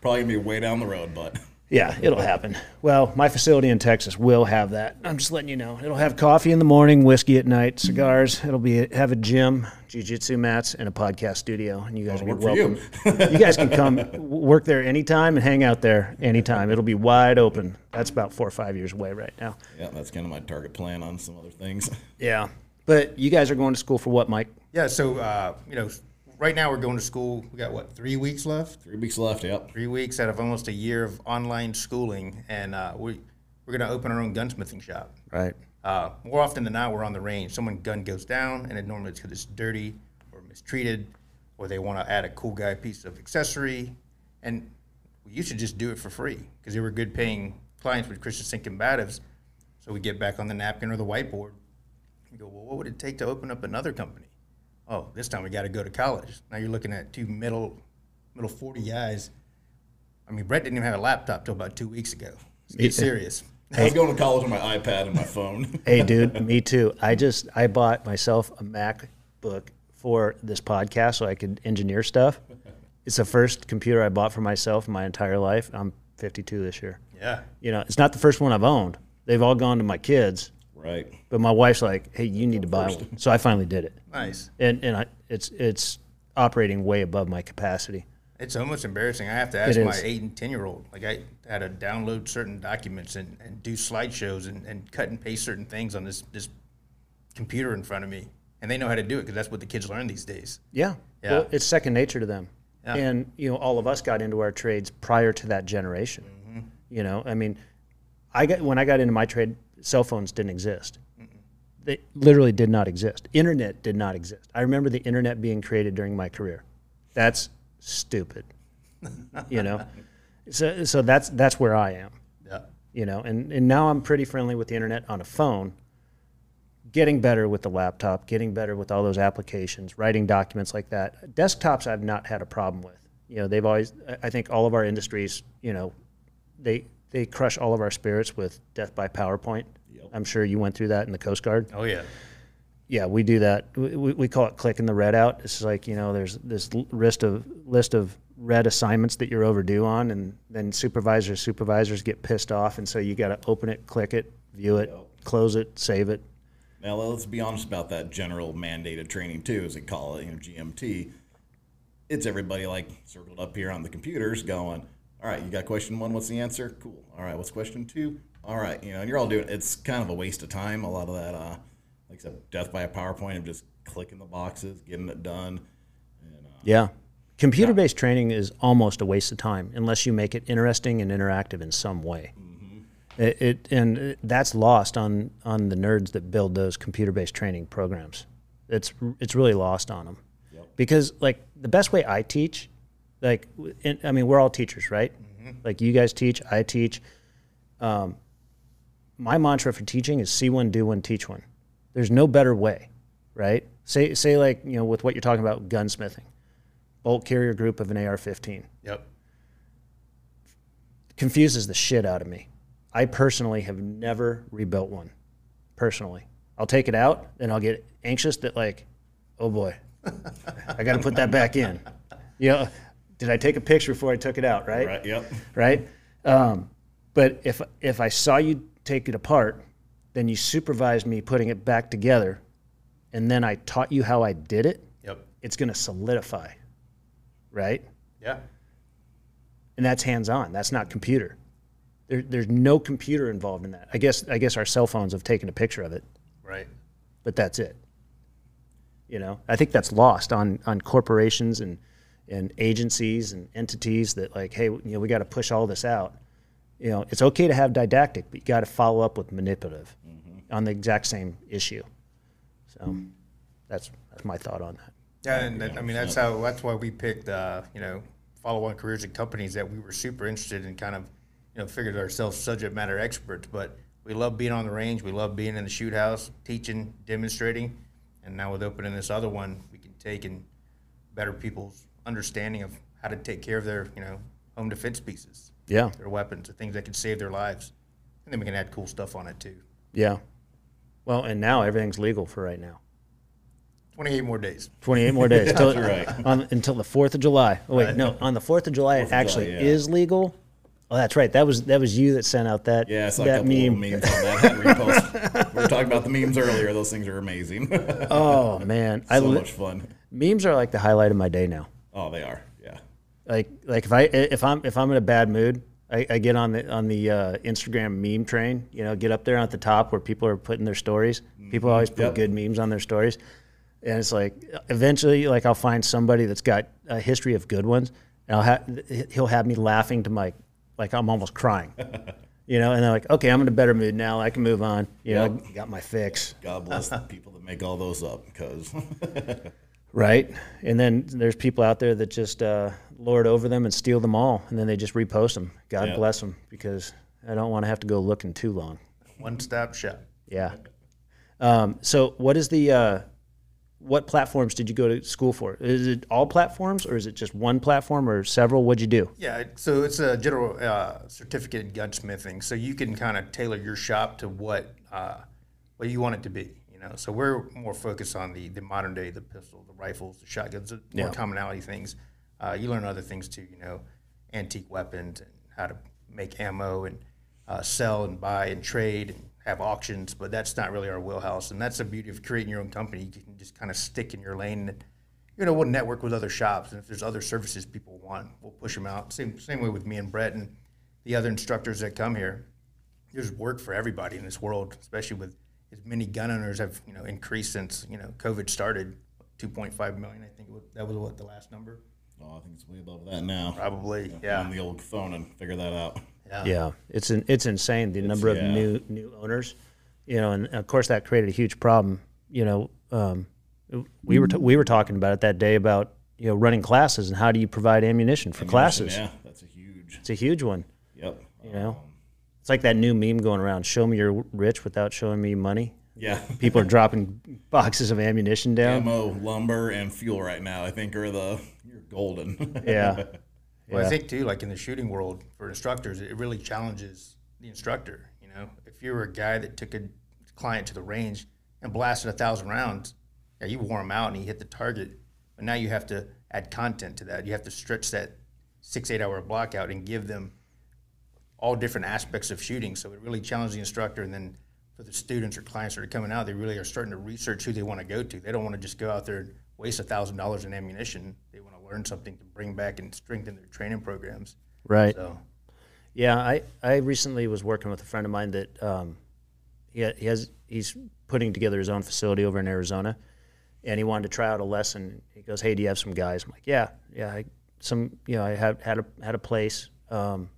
S2: Probably gonna be way down the road, but
S1: yeah, it'll happen. Well, my facility in Texas will have that. I'm just letting you know. It'll have coffee in the morning, whiskey at night, cigars. It'll be have a gym, jiu-jitsu mats, and a podcast studio. And you guys will be
S2: work for you.
S1: welcome. you guys can come work there anytime and hang out there anytime. It'll be wide open. That's about four or five years away right now.
S2: yeah, that's kind of my target plan on some other things.
S1: Yeah. But you guys are going to school for what, Mike?
S3: Yeah, so uh, you know, right now we're going to school. We got what three weeks left.
S2: Three weeks left. Yep.
S3: Three weeks out of almost a year of online schooling, and uh, we we're going to open our own gunsmithing shop.
S1: Right.
S3: Uh, more often than not, we're on the range. Someone gun goes down, and it normally it's because it's dirty or mistreated, or they want to add a cool guy piece of accessory. And we used to just do it for free because they were good paying clients with Christensen Combatives. So we get back on the napkin or the whiteboard. We go, well, what would it take to open up another company? Oh, this time we got to go to college. Now you're looking at two middle, middle 40 guys. I mean, Brett didn't even have a laptop till about two weeks ago. Let's get serious. [LAUGHS]
S2: I was going to college on my iPad and my phone. [LAUGHS]
S1: Hey, dude, me too. I just I bought myself a MacBook for this podcast so I could engineer stuff. [LAUGHS] It's the first computer I bought for myself in my entire life. I'm 52 this year.
S3: Yeah.
S1: You know, it's not the first one I've owned. They've all gone to my kids,
S2: right.
S1: but my wife's like, "Hey, you need to buy one." So I finally did it,
S3: Nice.
S1: and and I, it's it's operating way above my capacity.
S3: It's almost embarrassing. I have to ask
S1: It
S3: my
S1: is.
S3: eight and ten year old. Like I had to download certain documents and, and do slideshows and, and cut and paste certain things on this this computer in front of me, and they know how to do it because that's what the kids learn these days.
S1: Yeah.
S3: Yeah.
S1: Well, it's second nature to them.
S3: Yeah.
S1: And, you know, all of us got into our trades prior to that generation.
S3: Mm-hmm.
S1: You know, I mean, I got when I got into my trade, cell phones didn't exist. They literally did not exist. Internet did not exist. I remember the internet being created during my career. That's stupid. you know. [LAUGHS] So so that's that's where I am
S3: Yeah.
S1: you know and, and now i'm pretty friendly with the internet on a phone getting better with the laptop getting better with all those applications writing documents like that desktops i've not had a problem with you know they've always I- i think all of our industries you know they they crush all of our spirits with death by powerpoint
S2: Yep.
S1: i'm sure you went through that in the coast guard
S3: Oh yeah.
S1: yeah, we do that. We, we call it clicking the red out. It's like you know, there's this list of list of red assignments that you're overdue on, and then supervisors supervisors get pissed off, and so you got to open it, click it, view it, close it, save it.
S2: Now let's be honest about that general mandated training too, as they call it, you know, GMT. It's everybody like circled up here on the computers going, all right, you got question one, what's the answer? Cool. All right, what's question two? All right, you know, and you're all doing it's kind of a waste of time. A lot of that, uh, like I said, death by a PowerPoint of just clicking the boxes, getting it done. And, uh,
S1: Yeah, computer based training is almost a waste of time unless you make it interesting and interactive in some way. It, it and it- that's lost on on the nerds that build those computer based training programs. It's it's really lost on them because like the best way I teach, like in, I mean we're all teachers, right? Like you guys teach, I teach. Um, my mantra for teaching is see one, do one, teach one. There's no better way, right? Say say like you know with what you're talking about gunsmithing, bolt carrier group of an AR-15
S3: Yep.
S1: confuses the shit out of me. I personally have never rebuilt one. Personally, I'll take it out and I'll get anxious that like, oh boy, I got to put that back in. [LAUGHS] You know, did I take a picture before I took it out? Right.
S2: right, yep.
S1: Right. Um, but if if I saw you take it apart, then you supervised me putting it back together, and then I taught you how I did it.
S3: Yep.
S1: It's going to solidify. Right
S3: Yeah.
S1: and that's hands-on. That's not computer. There, there's no computer involved in that. I guess I guess our cell phones have taken a picture of it,
S3: Right.
S1: but that's it. You know, I think that's lost on on corporations and and agencies and entities that like, hey, you know, we got to push all this out. You know, it's okay to have didactic, but you got to follow up with manipulative on the exact same issue. So that's that's my thought on that.
S3: Yeah, and that, I mean that's how that's why we picked uh, you know follow-on careers and companies that we were super interested in, kind of you know figured ourselves subject matter experts. But we love being on the range, we love being in the shoot house, teaching, demonstrating, and now with opening this other one, we can take and better people's understanding of how to take care of their you know home defense pieces,
S1: Yeah,
S3: their weapons, the things that can save their lives, and then we can add cool stuff on it too.
S1: yeah. Well, and now everything's legal for right now.
S3: Twenty-eight more days.
S1: 28 more days [LAUGHS] till,
S2: right.
S1: on, until the 4th of July. Oh, wait, no, on the 4th of July, it
S2: July,
S1: actually
S2: yeah.
S1: is legal. Oh, that's right. That was that was you that sent out that
S2: Yeah, I saw a
S1: that meme.
S2: memes on that repost. [LAUGHS] we were talking about the memes earlier. Those things are amazing. so
S1: Oh man, I li-
S2: much fun.
S1: memes are like the highlight of my day now.
S2: Oh, they are. Yeah.
S1: Like like if I if I'm if I'm in a bad mood, I, I get on the on the uh, Instagram meme train. You know, get up there at the top where people are putting their stories. People always put
S2: Yep.
S1: good memes on their stories, and it's like eventually, like I'll find somebody that's got a history of good ones, and I'll have he'll have me laughing to my like I'm almost crying. [LAUGHS] You know, and they're like, okay, I'm in a better mood now. I can move on. You know,
S2: Yep.
S1: got my fix.
S2: God bless the people that make all those up because [LAUGHS]
S1: Right. And then there's people out there that just uh, lord over them and steal them all, and then they just repost them. God
S2: Yeah.
S1: bless them because I don't want to have to go looking too long.
S3: One-stop shop.
S1: Yeah. Um, so what is the uh, what platforms did you go to school for? Is it all platforms, or is it just one platform, or several? What'd you do?
S3: Yeah, so it's a general uh, certificate in gunsmithing, so you can kind of tailor your shop to what uh, what you want it to be. Know, so we're more focused on the the modern day, the pistol, the rifles, the shotguns, the more
S1: Yeah.
S3: commonality things. Uh, you learn other things too. You know, antique weapons and how to make ammo and uh, sell and buy and trade and have auctions, but that's not really our wheelhouse. And that's the beauty of creating your own company. You can just kind of stick in your lane and you know, we'll network with other shops, and if there's other services people want, we'll push them out. Same same way with me and Brett and the other instructors that come here. There's work for everybody in this world, especially with as many gun owners have you know increased since you know COVID started. 2.5 million, I think it was, that was what the last number.
S2: Oh, I think it's way above that now.
S3: Probably,
S2: On
S3: yeah,
S2: the old phone and figure that out.
S3: yeah.
S1: Yeah, it's an, it's insane the number of
S2: yeah.
S1: new new owners, you know, and of course that created a huge problem. You know, um, we were t- we were talking about it that day about you know running classes and how do you provide ammunition for classes.
S2: Yeah, that's a huge.
S1: It's a huge one.
S2: Yep.
S1: You know, it's like that new meme going around: "Show me you're rich without showing me money."
S2: Yeah. [LAUGHS]
S1: People are dropping boxes of ammunition down.
S2: Ammo, lumber, and fuel right now, I think, are the you're golden.
S1: Yeah, [LAUGHS]
S3: Well,
S1: Yeah.
S3: I think too, like in the shooting world for instructors, it really challenges the instructor. You know, if you were a guy that took a client to the range and blasted a thousand rounds, yeah, you wore him out and he hit the target. But now you have to add content to that. You have to stretch that six, eight hour block out and give them all different aspects of shooting. So it really challenges the instructor. And then for the students or clients that are coming out, they really are starting to research who they want to go to. They don't want to just go out there and waste a thousand dollars in ammunition. They want to learn something to bring back and strengthen their training programs.
S1: right.
S3: So
S1: Yeah, I, I recently was working with a friend of mine that um, he, he has he's putting together his own facility over in Arizona, and he wanted to try out a lesson. He goes, "Hey, do you have some guys?" I'm like, "Yeah, yeah." I, some you know, I had had a had a place um,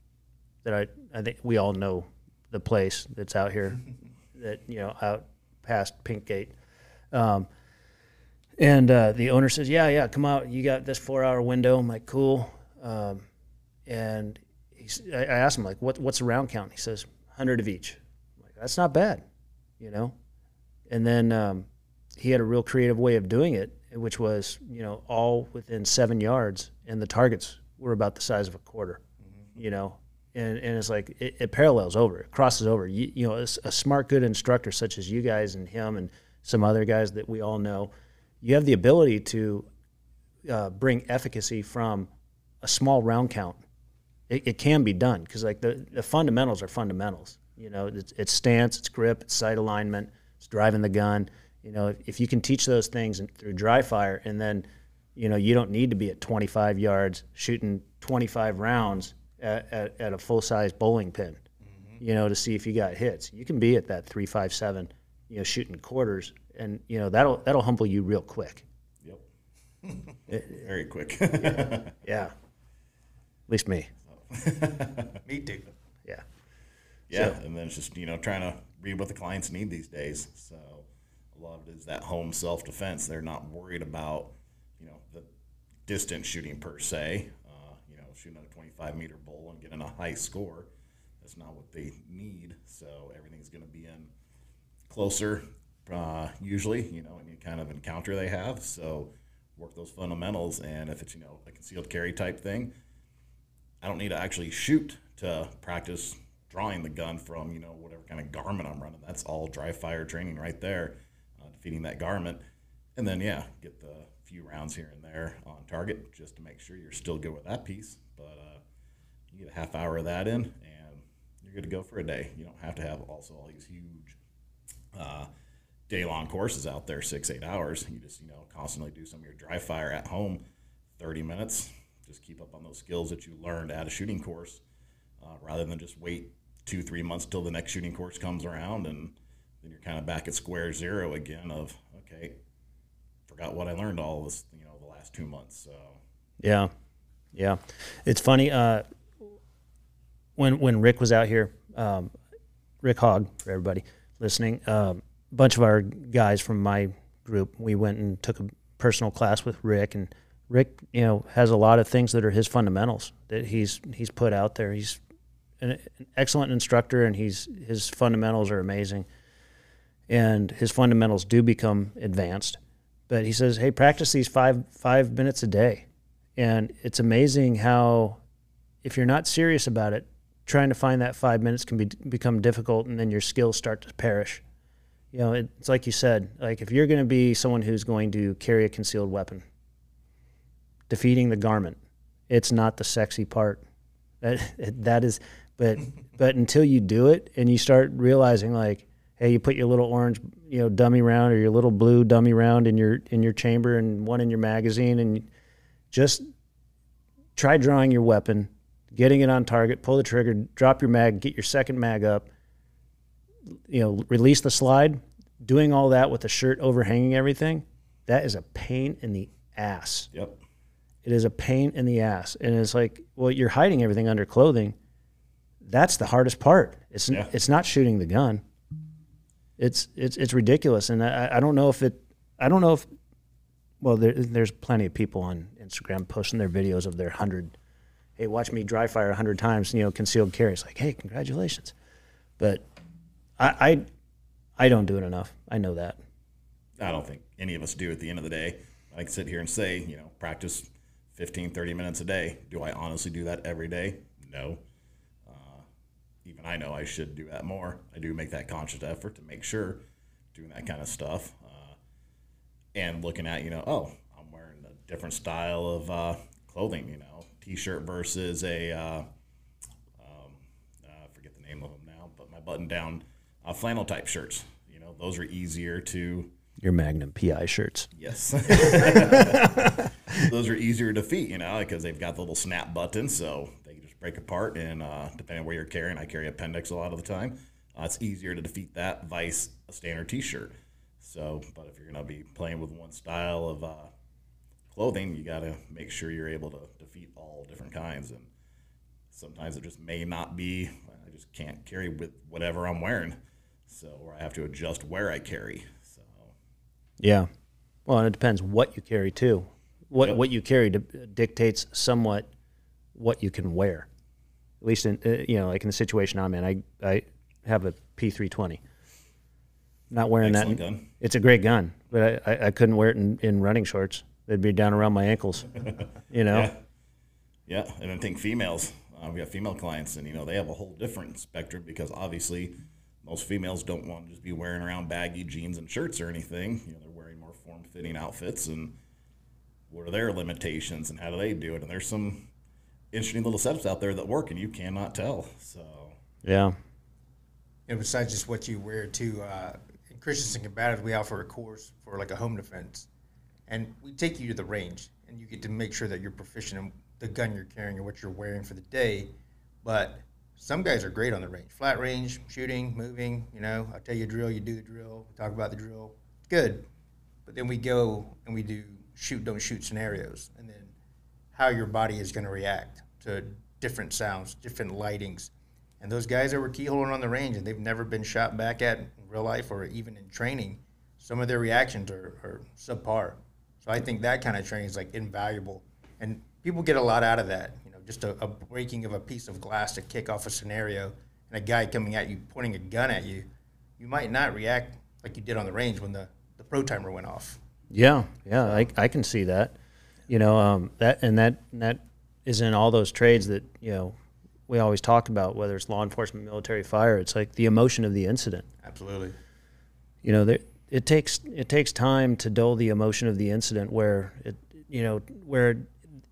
S1: that I I think we all know the place that's out here [LAUGHS] that you know out past Pink Gate. Um, and uh, the owner says, "Yeah, yeah, come out. You got this four-hour window." I'm like, "Cool." Um, and he's, I I asked him like, "What what's the round count?" He says, "100 of each." I'm like, "That's not bad," you know. And then um, he had a real creative way of doing it, which was you know all within seven yards, and the targets were about the size of a quarter, you know. And, and it's like it, it parallels over, it crosses over. You, you know, a, a smart, good instructor such as you guys and him and some other guys that we all know, you have the ability to uh, bring efficacy from a small round count. It, it can be done because like the, the fundamentals are fundamentals. You know, it's, it's stance, it's grip, it's sight alignment, it's driving the gun. You know, if, if you can teach those things through dry fire, and then, you know, you don't need to be at 25 yards shooting 25 rounds at, at, at a full size bowling pin. Mm-hmm. You know, to see if you got hits. You can be at that three, five, seven. You know, shooting quarters, and you know that'll that'll humble you real quick.
S2: Yep. [LAUGHS] [LAUGHS] Very quick.
S1: Yeah. At least me. [LAUGHS]
S3: me too.
S1: Yeah.
S2: Yeah, and then it's just you know trying to read what the clients need these days. So a lot of it is that home self defense. They're not worried about you know the distance shooting per se. Shooting at a 25 meter bowl and getting a high score. That's not what they need. So everything's going to be in closer, uh, usually. You know, any kind of encounter they have. So work those fundamentals, and if it's you know a concealed carry type thing, I don't need to actually shoot to practice drawing the gun from you know whatever kind of garment I'm running. That's all dry fire training right there, uh, defeating that garment, and then yeah, get the few rounds here and there on target just to make sure you're still good with that piece. But uh, you get a half hour of that in, and you're good to go for a day. You don't have to have also all these huge uh, day long courses out there, six eight hours. You just you know constantly do some of your dry fire at home, thirty minutes. Just keep up on those skills that you learned at a shooting course, uh, rather than just wait two three months till the next shooting course comes around and then you're kind of back at square zero again. Of okay, forgot what I learned all this you know the last two months. So
S1: Yeah, yeah. It's funny. Uh, when when Rick was out here, um, Rick Hogg for everybody listening, um, a bunch of our guys from my group, we went and took a personal class with Rick, and Rick, you know, has a lot of things that are his fundamentals that he's he's put out there. He's an, an excellent instructor, and he's his fundamentals are amazing, and his fundamentals do become advanced but he says, "Hey, practice these five five minutes a day," and it's amazing how, if you're not serious about it, trying to find that five minutes can be become difficult, and then your skills start to perish. You know, it's like you said, like if you're going to be someone who's going to carry a concealed weapon, defeating the garment, it's not the sexy part. That [LAUGHS] that is, but but until you do it and you start realizing like hey, you put your little orange, you know, dummy round or your little blue dummy round in your in your chamber and one in your magazine, and just try drawing your weapon, getting it on target, pull the trigger, drop your mag, get your second mag up, you know, release the slide. Doing all that with the shirt overhanging everything, that is a pain in the ass.
S2: Yep.
S1: It is a pain in the ass, and it's like, well, you're hiding everything under clothing. That's the hardest part. It's
S2: Yeah.
S1: it's not shooting the gun. It's it's it's ridiculous, and I, I don't know if it. I don't know if. Well, there, there's plenty of people on Instagram posting their videos of their hundred. Hey, watch me dry fire hundred times. You know, concealed carry. It's like, hey, congratulations, but I, I I don't do it enough. I know that.
S2: I don't think any of us do at the end of the day. I can sit here and say, you know, practice 15, 30 minutes a day. Do I honestly do that every day? No. Uh, even I know I should do that more. I do make that conscious effort to make sure doing that kind of stuff. Uh, and looking at, you know, oh, different style of uh, clothing, you know, t shirt versus a, uh, um, I forget the name of them now, but my button down uh, flannel type shirts. You know, those are easier to
S1: Your Magnum PI shirts.
S2: Yes. [LAUGHS] Those are easier to defeat, you know, because they've got the little snap button, so they can just break apart. And uh, depending on where you're carrying, I carry appendix a lot of the time. Uh, it's easier to defeat that vice a standard T-shirt. So, but if you're going to be playing with one style of uh, clothing, you got to make sure you're able to defeat all different kinds. And sometimes it just may not be. I just can't carry with whatever I'm wearing, so or I have to adjust where I carry. So.
S1: Yeah. Well, and it depends what you carry too. What
S2: Yep.
S1: what you carry di- dictates somewhat what you can wear. At least in uh, you know, like in the situation I'm in, I I have a P320. Not wearing that.
S2: Excellent
S1: in-
S2: gun.
S1: It's a great gun, but I, I, I couldn't wear it in, in running shorts. They'd be down around my ankles. You know. [LAUGHS]
S2: Yeah. Yeah, and I think females, uh, we have female clients, and you know they have a whole different spectrum because obviously most females don't want to just be wearing around baggy jeans and shirts or anything. You know, they're wearing more form-fitting outfits, and what are their limitations and how do they do it? And there's some interesting little setups out there that work, and you cannot tell. So
S1: Yeah.
S3: And besides just what you wear too, uh, in Christensen Combatives, we offer a course for like a home defense, and we take you to the range, and you get to make sure that you're proficient in the gun you're carrying or what you're wearing for the day. But some guys are great on the range, flat range, shooting, moving. You know, I tell you a drill, you do the drill. We talk about the drill, good. But then we go and we do shoot, don't shoot scenarios, and then how your body is going to react to different sounds, different lightings. And those guys that were keyholing on the range and they've never been shot back at in real life or even in training, some of their reactions are, are subpar. So I think that kind of training is like invaluable. And people get a lot out of that. You know, just a, a breaking of a piece of glass to kick off a scenario and a guy coming at you pointing a gun at you, you might not react like you did on the range when the, the pro timer went off.
S1: Yeah, yeah, I, I can see that. You know, um, that and that and that is in all those trades that you know we always talk about, whether it's law enforcement, military, fire. It's like the emotion of the incident.
S3: Absolutely.
S1: You know, there, it takes it takes time to dull the emotion of the incident, where it you know where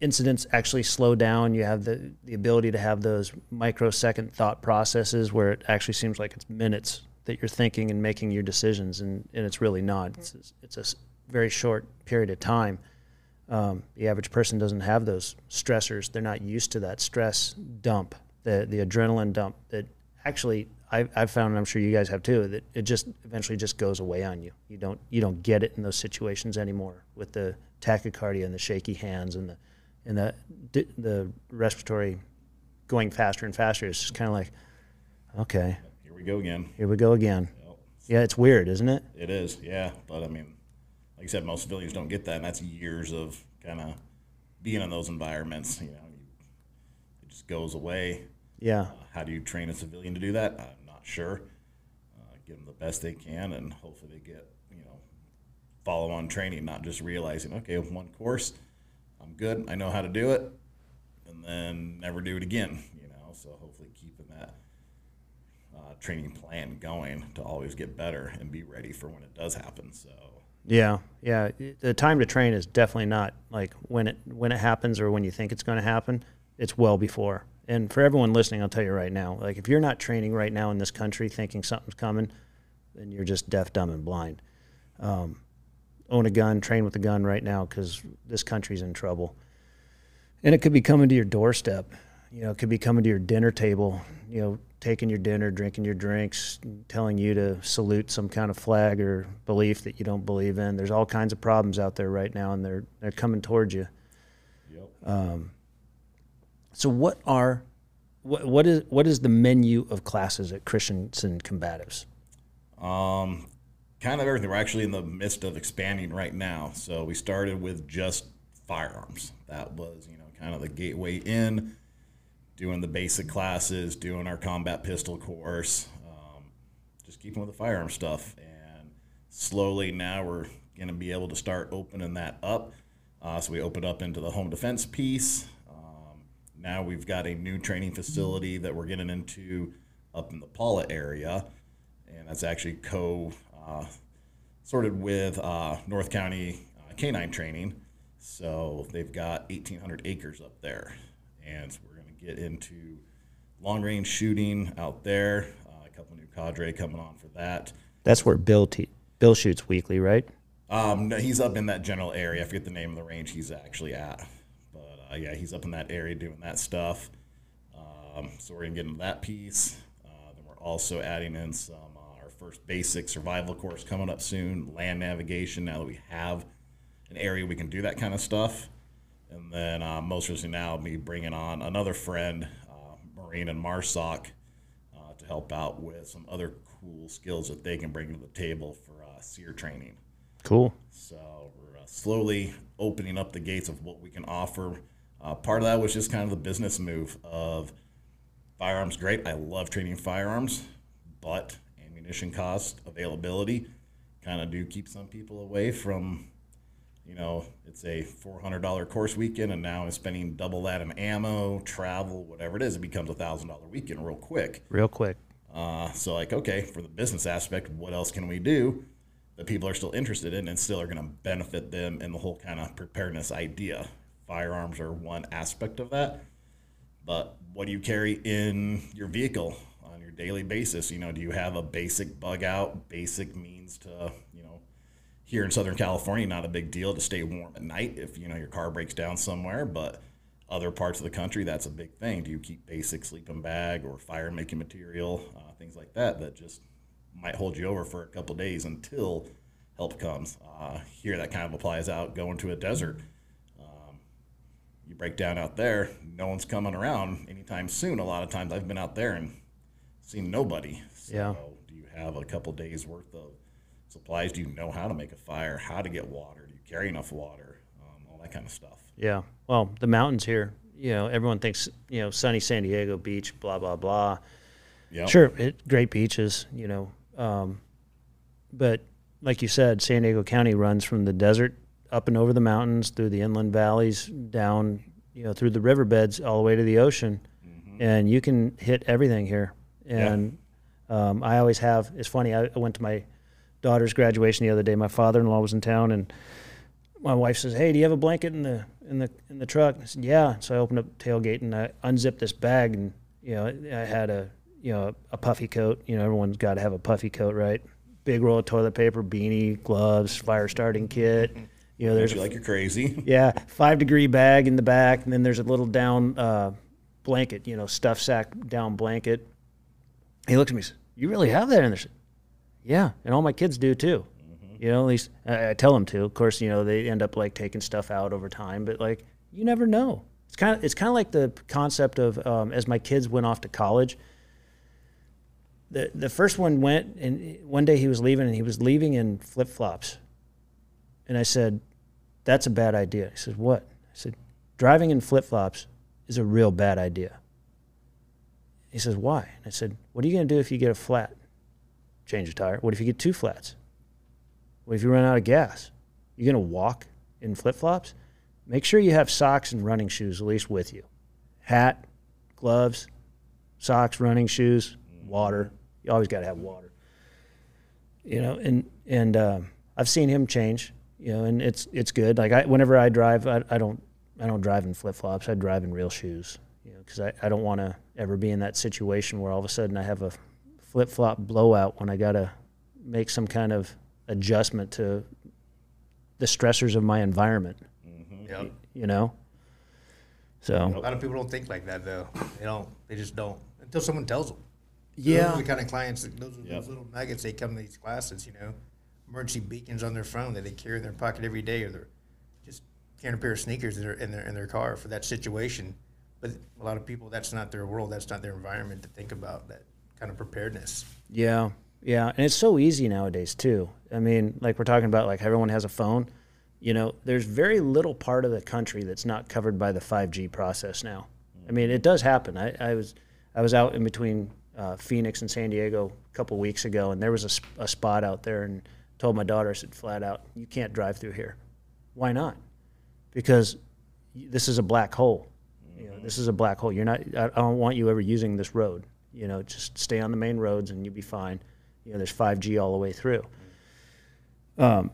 S1: incidents actually slow down. You have the the ability to have those microsecond thought processes where it actually seems like it's minutes that you're thinking and making your decisions, and, and it's really not. It's, it's a very short period of time. Um, the average person doesn't have those stressors. They're not used to that stress dump, the the adrenaline dump that actually I, I've found, and I'm sure you guys have too, that it just eventually just goes away on you. You don't you don't get it in those situations anymore with the tachycardia and the shaky hands and the and the the respiratory going faster and faster. It's just kind of like, okay,
S2: here we go again.
S1: here we go again.
S2: Yep.
S1: Yeah, it's weird, isn't it?
S2: It is, yeah. But I mean, like I said, most civilians don't get that, and that's years of kind of being in those environments. You know, it just goes away.
S1: Yeah,
S2: Uh, how do you train a civilian to do that? Sure. Uh, give them the best they can, and hopefully they get you know follow on training, not just realizing, okay, one course, I'm good, I know how to do it, and then never do it again. You know, so hopefully keeping that uh, training plan going to always get better and be ready for when it does happen. So
S1: Yeah, yeah. The time to train is definitely not like when it when it happens or when you think it's going to happen. It's well before. And for everyone listening, I'll tell you right now, like if you're not training right now in this country, thinking something's coming, then you're just deaf, dumb, and blind. Um, own a gun, train with a gun right now because this country's in trouble. And it could be coming to your doorstep. You know, it could be coming to your dinner table. You know, taking your dinner, drinking your drinks, telling you to salute some kind of flag or belief that you don't believe in. There's all kinds of problems out there right now, and they're they're coming towards you.
S2: yep.
S1: So, what are what, what is what is the menu of classes at Christensen Combatives?
S2: Um, kind of everything. We're actually in the midst of expanding right now. So we started with just firearms. That was, you know, kind of the gateway in, doing the basic classes, doing our combat pistol course, um, just keeping with the firearm stuff. And slowly now we're going to be able to start opening that up. Uh, so we opened up into the home defense piece. Now we've got a new training facility that we're getting into up in the Pala area and that's actually co uh, sorted with uh, North County uh, Canine Training. So they've got 1,800 acres up there, and so we're going to get into long range shooting out there. Uh, a couple new cadre coming on for that.
S1: That's where Bill te- Bill shoots weekly, right?
S2: Um, no, he's up in that general area. I forget the name of the range he's actually at, uh, yeah, he's up in that area doing that stuff. Um, so we're gonna get into that piece. Uh, then we're also adding in some uh, our first basic survival course coming up soon. Land navigation. Now that we have an area we can do that kind of stuff, and then uh, most recently now be bringing on another friend, uh, Marine and MARSOC, uh, to help out with some other cool skills that they can bring to the table for uh, SERE training.
S1: Cool.
S2: So we're uh, slowly opening up the gates of what we can offer. Uh, part of that was just kind of the business move of firearms. Great, I love training firearms, but ammunition cost, availability, kind of do keep some people away from. You know, it's a four hundred dollar course weekend, and now I'm spending double that in ammo, travel, whatever it is. It becomes a thousand dollar weekend real quick.
S1: Real quick.
S2: Uh, so like, okay, for the business aspect, what else can we do that people are still interested in and still are going to benefit them in the whole kind of preparedness idea? Firearms are one aspect of that, but what do you carry in your vehicle on your daily basis? You know, do you have a basic bug out, basic means to, you know, here in Southern California, not a big deal to stay warm at night if you know your car breaks down somewhere, but other parts of the country, that's a big thing. Do you keep basic sleeping bag or fire making material, uh, things like that, that just might hold you over for a couple days until help comes? Uh, here, that kind of applies out going to a desert. You break down out there, no one's coming around anytime soon. A lot of times I've been out there and seen nobody. So,
S1: Yeah.
S2: do you have a couple days worth of supplies? Do you know how to make a fire? How to get water? Do you carry enough water? Um, all that kind of stuff.
S1: Yeah. Well, the mountains here. You know, everyone thinks you know sunny San Diego beach, blah blah blah.
S2: Yep.
S1: Sure, it, great beaches. You know, um, but like you said, San Diego County runs from the desert up and over the mountains, through the inland valleys, down you know through the riverbeds, all the way to the ocean, and you can hit everything here. And um, I always have. It's funny. I, I went to my daughter's graduation the other day. My father-in-law was in town, and my wife says, "Hey, do you have a blanket in the in the in the truck?" I said, "Yeah." So I opened up the tailgate and I unzipped this bag, and you know, I had a you know a puffy coat. You know, everyone's got to have a puffy coat, right? Big roll of toilet paper, beanie, gloves, fire starting kit. You know, there's a
S2: like you're crazy. [LAUGHS]
S1: yeah, five degree bag in the back, and then there's a little down uh, blanket, you know, stuff sack down blanket. He looks at me and says, You really have that in there? Yeah, and all my kids do too. You know, at least I, I tell them to. Of course, you know, they end up like taking stuff out over time, but like, you never know. It's kind of it's kind of like the concept of um, as my kids went off to college. The the first one went, and one day he was leaving, and he was leaving in flip flops. And I said, that's a bad idea. He said, What? I said, Driving in flip flops is a real bad idea. He says, Why? And I said, What are you going to do if you get a flat? Change a tire. What if you get two flats? What if you run out of gas? You're gonna walk in flip flops? Make sure you have socks and running shoes at least with you. Hat, gloves, socks, running shoes, water. You always got to have water. You know, and and um, I've seen him change. You know, and it's it's good. Like I, whenever I drive, I, I don't I don't drive in flip flops. I drive in real shoes. You know, because I, I don't want to ever be in that situation where all of a sudden I have a flip flop blowout when I got to make some kind of adjustment to the stressors of my environment. Mm-hmm.
S3: Yep.
S1: You know. So a
S3: lot of people don't think like that though. They don't. They just don't until someone tells them.
S1: Yeah.
S3: Those are the kind of clients. Those are
S2: Yep.
S3: those little nuggets they come to these classes. You know, emergency beacons on their phone that they carry in their pocket every day, or they're just carrying a pair of sneakers in their in their in their car for that situation. But a lot of people, that's not their world. That's not their environment to think about that kind of preparedness.
S1: Yeah, yeah, and it's so easy nowadays too. I mean, like we're talking about, like everyone has a phone. You know, there's very little part of the country that's not covered by the 5G process now. I mean, it does happen. I, I was I was out in between uh, Phoenix and San Diego a couple weeks ago, and there was a, a spot out there, and told my daughter, I said flat out, you can't drive through here. Why not? Because this is a black hole. You know, this is a black hole. You're not. I, don't want you ever using this road. You know, just stay on the main roads and you'll be fine. You know, there's 5G all the way through. Um,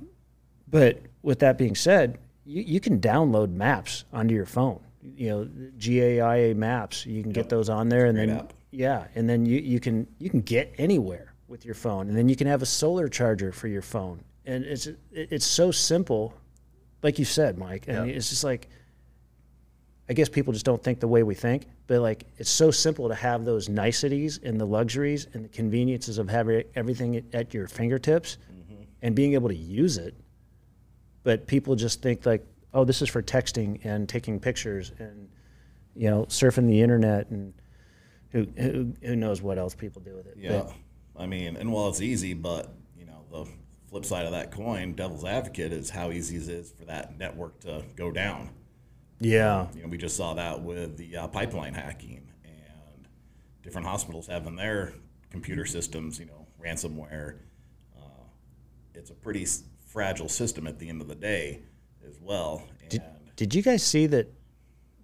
S1: but with that being said, you, you can download maps onto your phone. You know, GAIA maps. You can get those on there, and then
S2: app.
S1: yeah, and then you, you can you can get anywhere with your phone, and then you can have a solar charger for your phone, and it's it's so simple, like you said, Mike. And
S3: Yeah.
S1: it's just like I guess people just don't think the way we think, but like it's so simple to have those niceties and the luxuries and the conveniences of having everything at your fingertips mm-hmm. and being able to use it. But people just think like, oh, this is for texting and taking pictures and you know surfing the internet and who who, who knows what else people do with it.
S2: Yeah,
S1: But,
S2: I mean, and while it's easy, but you know, the flip side of that coin, devil's advocate, is how easy it is for that network to go down.
S1: yeah,
S2: You know, we just saw that with the uh, pipeline hacking and different hospitals having their computer systems, you know, ransomware. Uh, it's a pretty s- fragile system at the end of the day, as well. And
S1: Did you guys see that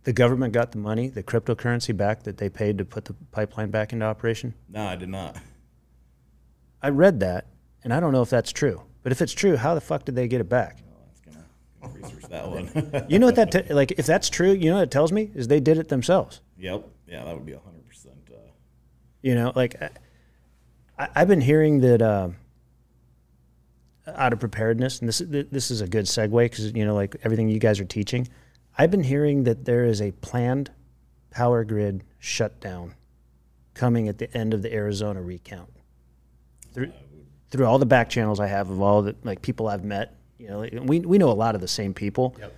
S1: the government got the money, the cryptocurrency back that they paid to put the pipeline back into operation?
S2: no, I did not.
S1: I read that, and I don't know if that's true. But if it's true, how the fuck did they get it back?
S2: Well, gonna, gonna research that one. [LAUGHS]
S1: You know what that te- like? If that's true, you know what it tells me is they did it themselves.
S2: yep. Yeah, that would be hundred percent. Uh,
S1: You know, like I, I've been hearing that um, out of preparedness, and this this is a good segue because you know, like everything you guys are teaching, I've been hearing that there is a planned power grid shutdown coming at the end of the Arizona recount. Through, through all the back channels I have of all the like people I've met, you know, like, we we know a lot of the same people.
S3: Yep.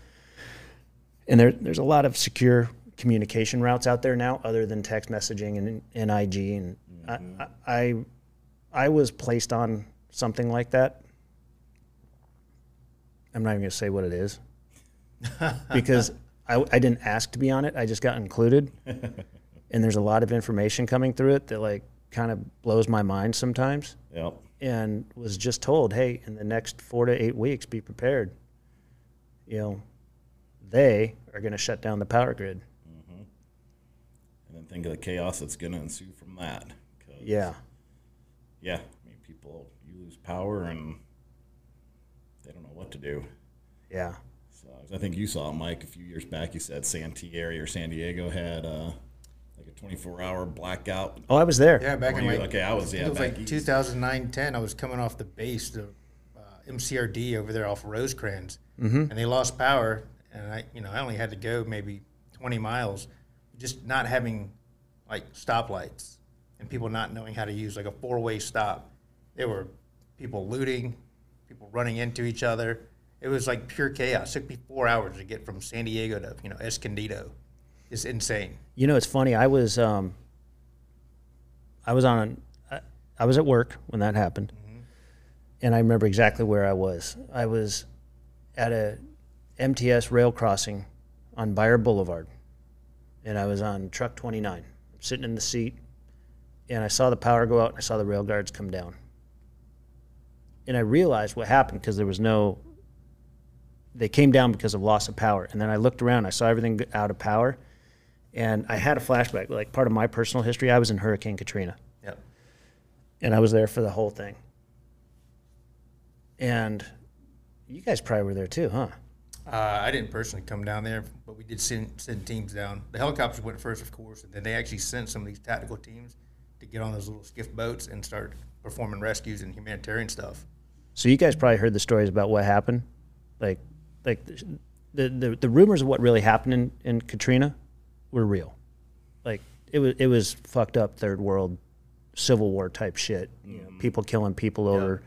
S1: and there, there's a lot of secure communication routes out there now other than text messaging and and IG. and mm-hmm. I, I I was placed on something like that. I'm not even gonna say what it is [LAUGHS] because I, I didn't ask to be on it. I just got included, [LAUGHS] and there's a lot of information coming through it that like kind of blows my mind sometimes.
S2: yep.
S1: And was just told, hey, in the next four to eight weeks, be prepared. You know, they are going to shut down the power grid.
S2: And then think of the chaos that's going to ensue from that. 'Cause,
S1: Yeah.
S2: Yeah. I mean, people, you lose power and they don't know what to do.
S1: Yeah.
S2: So I think you saw it, Mike, a few years back. You said Santee area or San Diego had uh, 24 hour blackout.
S1: Oh, I was there.
S3: Yeah, back
S2: Were
S3: in
S2: you-
S3: like
S2: okay, I was,
S3: I
S2: yeah,
S3: it was
S2: back
S3: like
S2: east.
S3: 2009, 10. I was coming off the base, the uh, MCRD over there off Rosecrans, and they lost power. And I, you know, I only had to go maybe 20 miles, just not having like stoplights and people not knowing how to use like a four-way stop. There were people looting, people running into each other. It was like pure chaos. It took me four hours to get from San Diego to you know Escondido. It's insane.
S1: You know, it's funny. I was, um, I was on, I, I was at work when that happened, and I remember exactly where I was. I was at a MTS rail crossing on Beyer Boulevard, and I was on truck 29, sitting in the seat, and I saw the power go out, and I saw the rail guards come down. and I realized what happened because there was no. They came down because of loss of power, and then I looked around. I saw everything out of power, and I had a flashback. Like part of my personal history, I was in Hurricane Katrina,
S3: Yep.
S1: and I was there for the whole thing. And you guys probably were there too, huh?
S3: Uh, I didn't personally come down there, but we did send, send teams down. The helicopters went first, of course, and then they actually sent some of these tactical teams to get on those little skiff boats and start performing rescues and humanitarian stuff.
S1: So you guys probably heard the stories about what happened, like, like the the, the rumors of what really happened in, in Katrina were real. Like it was it was fucked up third world civil war type shit. You know, people killing people over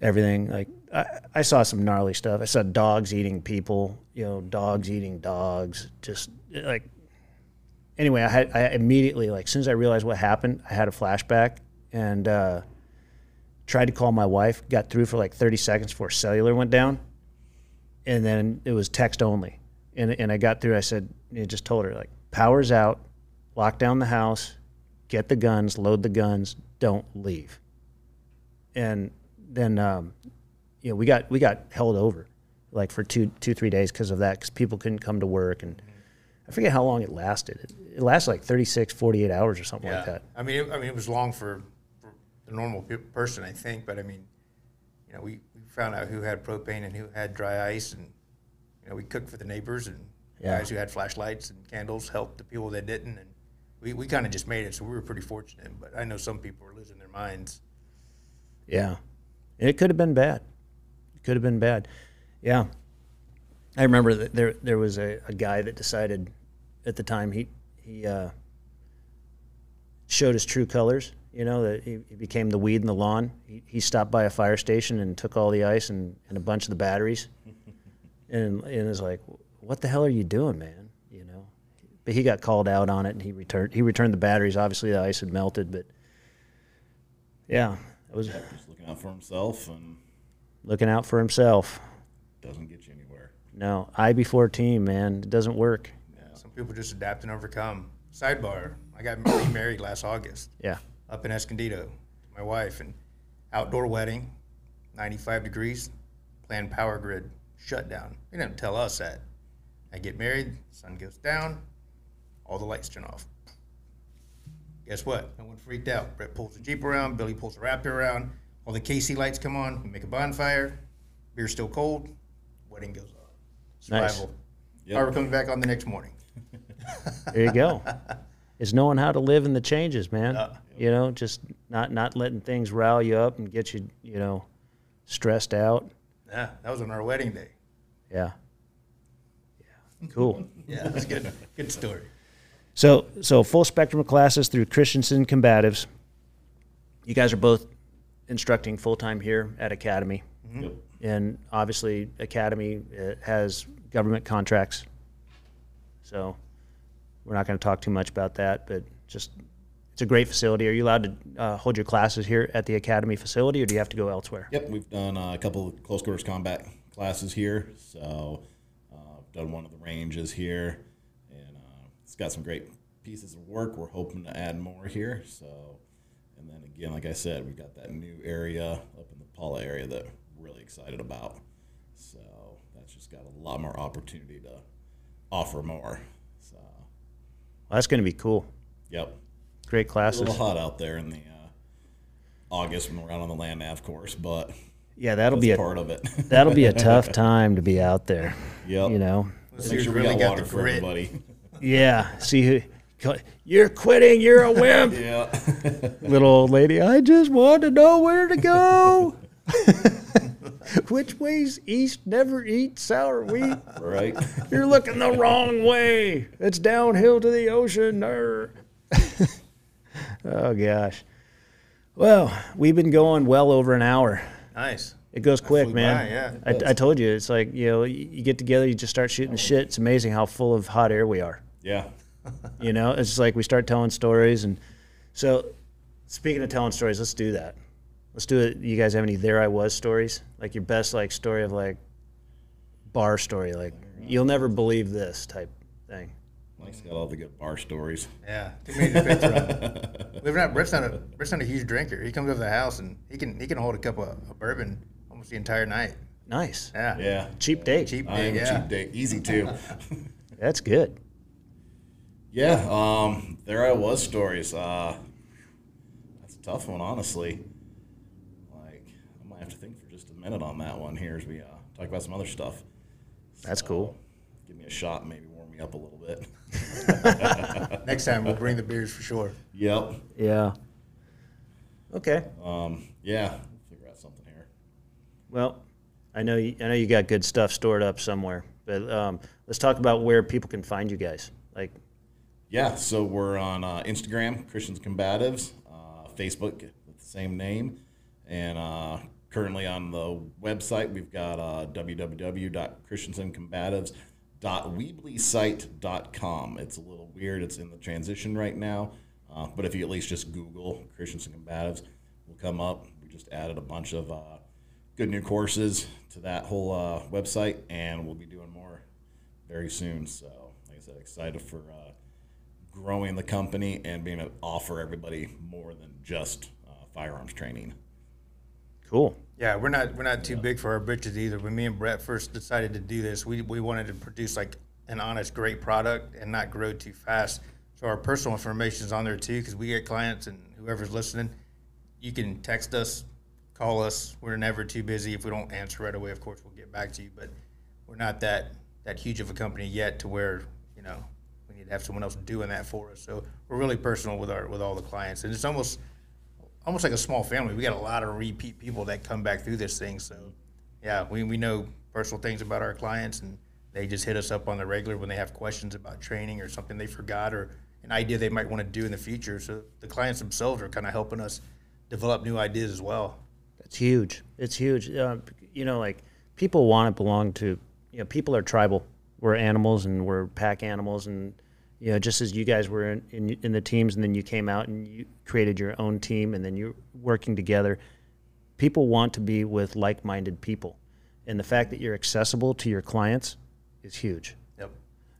S1: everything. Like I, I saw some gnarly stuff. I saw dogs eating people. You know, dogs eating dogs. Just like anyway, I had I immediately like as soon as I realized what happened, I had a flashback and. uh tried to call my wife, got through for like 30 seconds before cellular went down. And then it was text only. And, and I got through, I said, I just told her, like, power's out, lock down the house, get the guns, load the guns, don't leave. And then, um, you know, we got, we got held over like for two, two, three days because of that, because people couldn't come to work. And I forget how long it lasted. It, it lasted like 36, 48 hours or something like that.
S3: I mean, it, I mean, it was long for, for the normal pe- person, I think, but I mean, you know, we, we found out who had propane and who had dry ice, and you know, we cooked for the neighbors and
S1: Yeah.
S3: guys who had flashlights and candles helped the people that didn't, and we, we kind of just made it, so we were pretty fortunate. But I know some people were losing their minds.
S1: Yeah. And it could have been bad. It could have been bad. Yeah. I remember that there there was a, a guy that decided at the time he he uh, showed his true colors. You know that he, he became the weed in the lawn. He, he stopped by a fire station and took all the ice and, and a bunch of the batteries, [LAUGHS] and and is like, "What the hell are you doing, man?" You know. But he got called out on it, and he returned he returned the batteries. Obviously, the ice had melted, but yeah, it was
S2: Just looking out for himself and
S1: looking out for himself.
S2: doesn't get you anywhere.
S1: No, I before team, man. It doesn't work.
S3: Some people just adapt and overcome. Sidebar: I got remarried [COUGHS] last August.
S1: Yeah.
S3: up in Escondido, my wife, and outdoor wedding, 95 degrees, planned power grid shutdown. They didn't tell us that. I get married, sun goes down, all the lights turn off. Guess what? No one freaked out. Brett pulls the Jeep around, Billy pulls the Raptor around, all the KC lights come on, we make a bonfire, beer's still cold, wedding goes.
S1: Nice.
S3: Survival.
S2: Yep.
S3: Power comes back on the next morning. [LAUGHS]
S1: There you go. It's knowing how to live in the changes, man.
S3: Yeah.
S1: You know, just not not letting things rile you up and get you, you know, stressed out.
S3: Yeah, that was on our wedding day.
S1: Yeah. Yeah. Cool. [LAUGHS]
S3: Yeah, that's good. good story.
S1: So, so full spectrum of classes through Christensen Combatives. You guys are both instructing full time here at Academy,
S2: Yep.
S1: and obviously Academy uh, has government contracts. So, we're not going to talk too much about that, but just it's a great facility. Are you allowed to uh, hold your classes here at the Academy facility, or do you have to go elsewhere?
S2: Yep, we've done uh, a couple of close quarters combat classes here. So, done one of the ranges here, and uh, it's got some great pieces of work. We're hoping to add more here. So, and then again, like I said, we've got that new area up in the Pala area that we're really excited about. So that's just got a lot more opportunity to offer more. So,
S1: Well, that's going to be cool.
S2: yep,
S1: Great classes.
S2: a little hot out there in the uh, August when we're out on the land nav course, but
S1: Yeah, that'll
S2: that's
S1: be a
S2: part of it. [LAUGHS]
S1: that'll be a tough time to be out there.
S2: Yep.
S1: You know.
S3: Let's
S2: Make sure
S3: who's
S2: we
S3: really
S2: got
S3: got
S2: water
S3: the
S2: for
S3: grit.
S2: everybody. [LAUGHS]
S1: Yeah. See who. You're quitting. You're a wimp. [LAUGHS]
S2: yeah.
S1: Little old lady. I just want to know where to go. Which way's east? Never eat sour wheat.
S2: right.
S1: You're looking the wrong way. It's downhill to the ocean. Arr. Er. oh gosh. Well, we've been going well over an hour.
S3: Nice.
S1: It goes quick, man.
S3: by, yeah.
S1: I, I told you, it's like you know, you you get together, you just start shooting the shit. It's amazing how full of hot air we are.
S2: Yeah. [LAUGHS]
S1: You know, it's just like we start telling stories, and so speaking of telling stories, let's do that. Let's do it. You guys have any "there I was" stories? Like your best like story of like bar story, like you'll never believe this type thing.
S2: Mike's got all the good bar stories.
S3: Yeah, too many to pick from. [LAUGHS] Believe it or not, Brett's not a Brett's not a huge drinker. He comes over to the house and he can he can hold a cup of, of bourbon almost the entire night.
S1: Nice.
S3: Yeah,
S2: Yeah,
S1: Cheap date.
S3: cheap
S2: I am
S3: Yeah,
S2: cheap date, easy too. [LAUGHS]
S1: That's good.
S2: yeah, um, there I was stories. Uh, that's a tough one, honestly. Like I might have to think for just a minute on that one here as we uh, talk about some other stuff.
S1: That's cool.
S2: Give me a shot, and maybe warm me up a little bit. [LAUGHS] [LAUGHS]
S3: Next time we'll bring the beers for sure.
S2: yep.
S1: Yeah. Okay.
S2: Um, yeah, figure out something here.
S1: Well, I know you, I know you got good stuff stored up somewhere, but um, let's talk about where people can find you guys. Like,
S2: Yeah, so we're on uh, Instagram, Christensen Combatives, uh, Facebook with the same name, and uh, currently on the website we've got uh, www.christensencombatives.weeblysite.com. It's a little weird; it's in the transition right now, uh, but if you at least just Google Christensen Combatives, will come up. We just added a bunch of uh, good new courses to that whole uh, website, and we'll be doing more very soon. So, like I said, excited for uh, growing the company and being able to offer everybody more than just uh, firearms training.
S1: cool.
S3: Yeah, we're not we're not too big for our britches either. When me and Brett first decided to do this, we, we wanted to produce like an honest, great product and not grow too fast. So our personal information is on there too, because we get clients and whoever's listening, you can text us, call us. We're never too busy. If we don't answer right away, of course we'll get back to you. But we're not that that huge of a company yet to where you know we need to have someone else doing that for us. So we're really personal with our with all the clients, and it's almost almost like a small family. We got a lot of repeat people that come back through this thing. So, yeah, we, we know personal things about our clients, and they just hit us up on the regular when they have questions about training or something they forgot or an idea they might want to do in the future. So the clients themselves are kind of helping us develop new ideas as well.
S1: That's huge. It's huge. Uh, you know, like people want to belong to. You know, people are tribal. We're animals, and we're pack animals, and you know, just as you guys were in, in, in the teams, and then you came out and you created your own team, and then you're working together. People want to be with like-minded people, and the fact that you're accessible to your clients is huge
S3: Yep.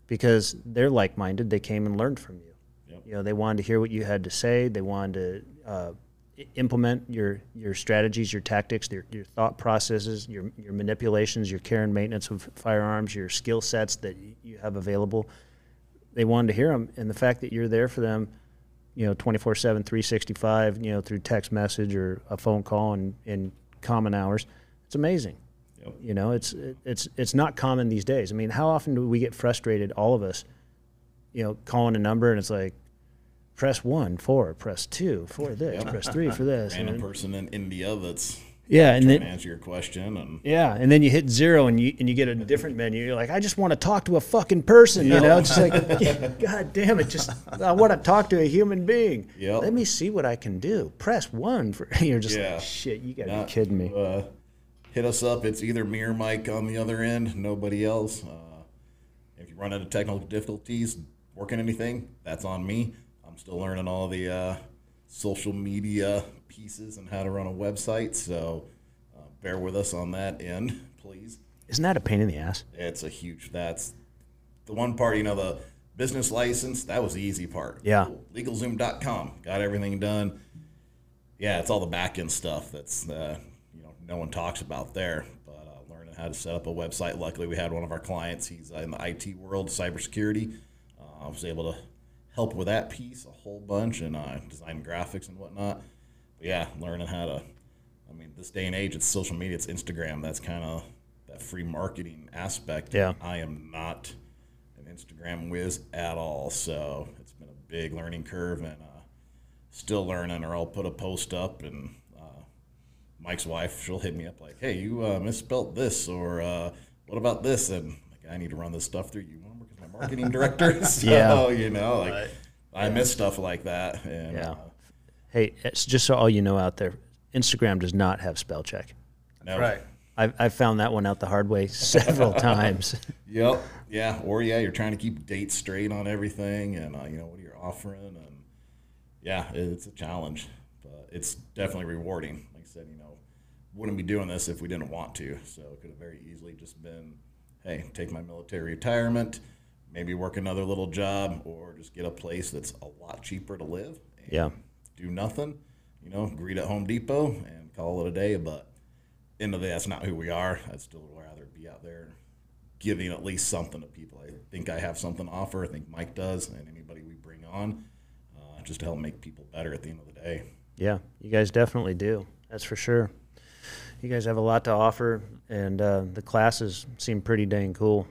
S1: because they're like-minded. They came and learned from you.
S2: Yep.
S1: You know, they wanted to hear what you had to say. They wanted to uh, implement your your strategies, your tactics, your, your thought processes, your your manipulations, your care and maintenance of firearms, your skill sets that you have available. They wanted to hear them, and the fact that you're there for them, you know, 24/7, 365, you know, through text message or a phone call and in common hours, it's amazing.
S2: Yep.
S1: You know, it's it's it's not common these days. I mean, how often do we get frustrated, all of us, you know, calling a number and it's like, press one for, press two for this,
S2: Yep.
S1: press three for this, [LAUGHS]
S2: Random
S1: and-
S2: person in India that's
S1: yeah, and then
S2: answer your question, and
S1: yeah, and then you hit zero and you and you get a different menu. You're like, I just want to talk to a fucking person, you know? It's just like, yeah, [LAUGHS] God damn it, just I want to talk to a human being.
S2: Yep.
S1: Let me see what I can do. Press one for. [LAUGHS] You're just
S2: Yeah.
S1: like, shit. You gotta
S2: not-
S1: be kidding me.
S2: Uh, hit us up. It's either me or Mike on the other end. Nobody else. Uh, if you run into technical difficulties working anything, that's on me. I'm still learning all the uh, social media pieces and how to run a website. So uh, bear with us on that end, please.
S1: Isn't that a pain in the ass?
S2: It's a huge. That's the one part. You know, the business license. That was the easy part.
S1: Yeah.
S2: LegalZoom.com got everything done. Yeah, it's all the back end stuff that's uh, you know no one talks about there. But uh, learning how to set up a website. Luckily, we had one of our clients. He's in the IT world, cybersecurity. Uh, I was able to help with that piece a whole bunch and uh, design graphics and whatnot. But yeah, learning how to. I mean, this day and age, it's social media, it's Instagram. That's kind of that free marketing aspect.
S1: Yeah.
S2: I am not an Instagram whiz at all, so it's been a big learning curve and uh, still learning. Or I'll put a post up and uh, Mike's wife, she'll hit me up like, "Hey, you uh, misspelled this," or uh, "What about this?" And like, I need to run this stuff through. You want to work as my marketing director? [LAUGHS] so,
S1: Yeah.
S2: you know, like
S3: Right.
S2: I miss stuff like that. And
S1: Yeah.
S2: uh,
S1: Hey, it's just so all you know out there, Instagram does not have spell check.
S2: no,
S3: Right.
S1: I've, I've found that one out the hard way [LAUGHS] several [LAUGHS] times.
S2: Yep. Yeah. Or yeah, you're trying to keep dates straight on everything, and uh, you know what you're offering, and yeah, it's a challenge, but it's definitely rewarding. Like I said, you know, wouldn't be doing this if we didn't want to. So it could have very easily just been, hey, take my military retirement, maybe work another little job or just get a place that's a lot cheaper to live. And
S1: Yeah.
S2: Do nothing, you know, greet at Home Depot and call it a day. But end of the day, that's not who we are. I'd still rather be out there giving at least something to people. I think I have something to offer. I think Mike does, and anybody we bring on, uh, just to help make people better at the end of the day.
S1: Yeah, you guys definitely do. That's for sure. You guys have a lot to offer, and uh, the classes seem pretty dang cool.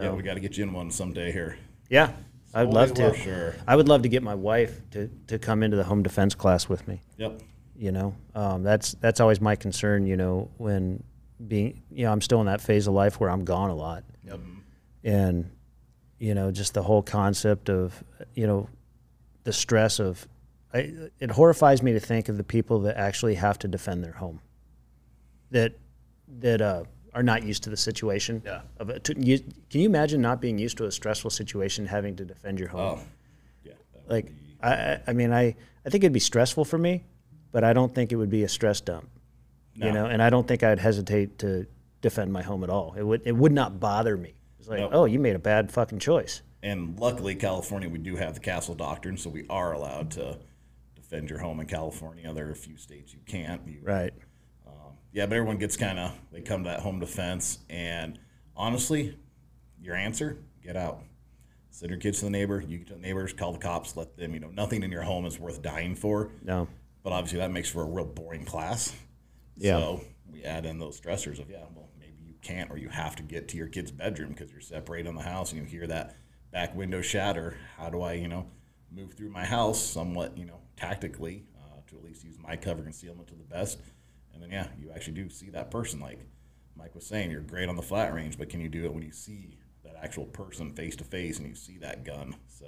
S1: So
S2: Yeah, we got to get you in one someday here.
S1: yeah, I'd love to.
S2: For sure.
S1: I would love to get my wife to, to come into the home defense class with me.
S2: Yep.
S1: You know, um, that's that's always my concern. You know, when being, you know, I'm still in that phase of life where I'm gone a lot,
S2: Yep.
S1: and you know, just the whole concept of, you know, the stress of, I, it horrifies me to think of the people that actually have to defend their home, that that uh, are not used to the situation.
S3: Yeah.
S1: Of it. To, you, can you imagine not being used to a stressful situation, having to defend your home?
S2: Oh, yeah.
S1: like
S2: be-
S1: I, I- mean I, I think it'd be stressful for me but i don't think it would be a stress dump
S2: No.
S1: you know and i don't think i'd hesitate to defend my home at all it would it would not bother me it's like
S2: Nope.
S1: oh you made a bad fucking choice
S2: and luckily, California, we do have the castle doctrine, so we are allowed to defend your home in California. There are a few states you can't. You,
S1: right
S2: yeah, but everyone gets kind of they come to that home defense, and honestly, your answer: get out. Send your kids to the neighbor. You get to the neighbors, call the cops, let them. You know, nothing in your home is worth dying for.
S1: no
S2: But obviously, that makes for a real boring class.
S1: Yeah.
S2: So we add in those stressors of yeah, well, maybe you can't or you have to get to your kid's bedroom because you're separated in the house and you hear that back window shatter. How do I, you know, move through my house somewhat, you know, tactically uh, to at least use my cover concealment to the best? And then yeah, you actually do see that person. Like Mike was saying, you're great on the flat range, but can you do it when you see that actual person face to face and you see that gun? So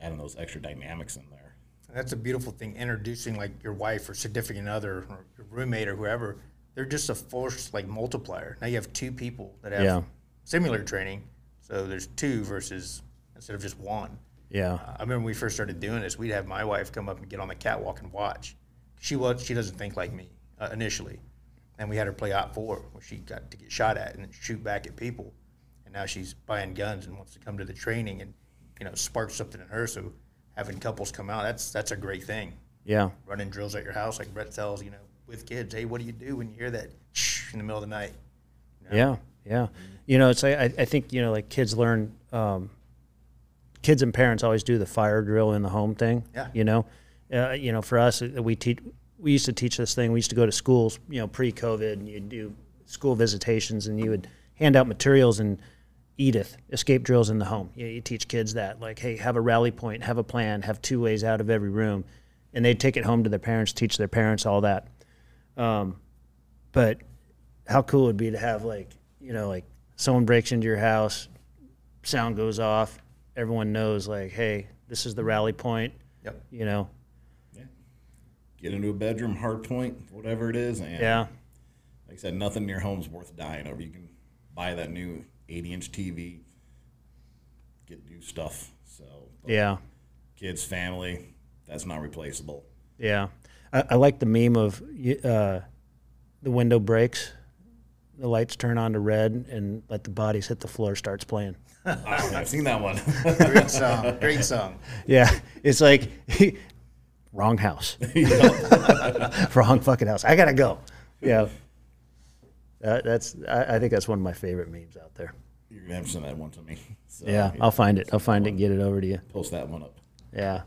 S2: adding those extra dynamics in there.
S3: That's a beautiful thing. Introducing like your wife or significant other or your roommate or whoever, they're just a force like multiplier. Now you have two people that have
S1: Yeah.
S3: similar training, so there's two versus instead of just one.
S1: yeah
S3: Uh, I remember when we first started doing this, we'd have my wife come up and get on the catwalk and watch. She was she doesn't think like me uh, initially, and we had her play OPFOR where she got to get shot at and shoot back at people, and now she's buying guns and wants to come to the training and you know spark something in her. So having couples come out that's that's a great thing.
S1: yeah
S3: Running drills at your house like Brett tells you know with kids. Hey, what do you do when you hear that [LAUGHS] in the middle of the night?
S1: Yeah, yeah. You know, it's like I, I think you know, like kids learn. Um, kids and parents always do the fire drill in the home thing.
S3: Yeah.
S1: You know, uh, you know, for us, we teach. We used to teach this thing. We used to go to schools, you know, pre-COVID, and you'd do school visitations, and you would hand out materials and Edith escape drills in the home. You, you teach kids that, like, hey, have a rally point, have a plan, have two ways out of every room, and they'd take it home to their parents, teach their parents all that. Um, but how cool it would be to have like you know like someone breaks into your house sound goes off everyone knows like hey this is the rally point
S3: Yep.
S1: you know
S2: Get into a bedroom, hard point, whatever it is, and
S1: yeah
S2: like I said, nothing in your home's worth dying over. You can buy that new 80 inch TV, get new stuff. So,
S1: yeah
S2: kids, family, that's not replaceable.
S1: yeah i, I like the meme of uh, the window breaks the lights turn on to red and let the bodies hit the floor starts playing [LAUGHS]
S2: I've seen that one.
S3: Great song. Great song. [LAUGHS]
S1: yeah it's like [LAUGHS] wrong house [LAUGHS] [LAUGHS] wrong fucking house i gotta go yeah that, that's I, I think that's one of my favorite memes out there
S2: You're gonna have to send that one to me. [LAUGHS] So,
S1: Yeah, I'll find it. I'll find it and get it over to you.
S2: post that one up.
S1: Yeah.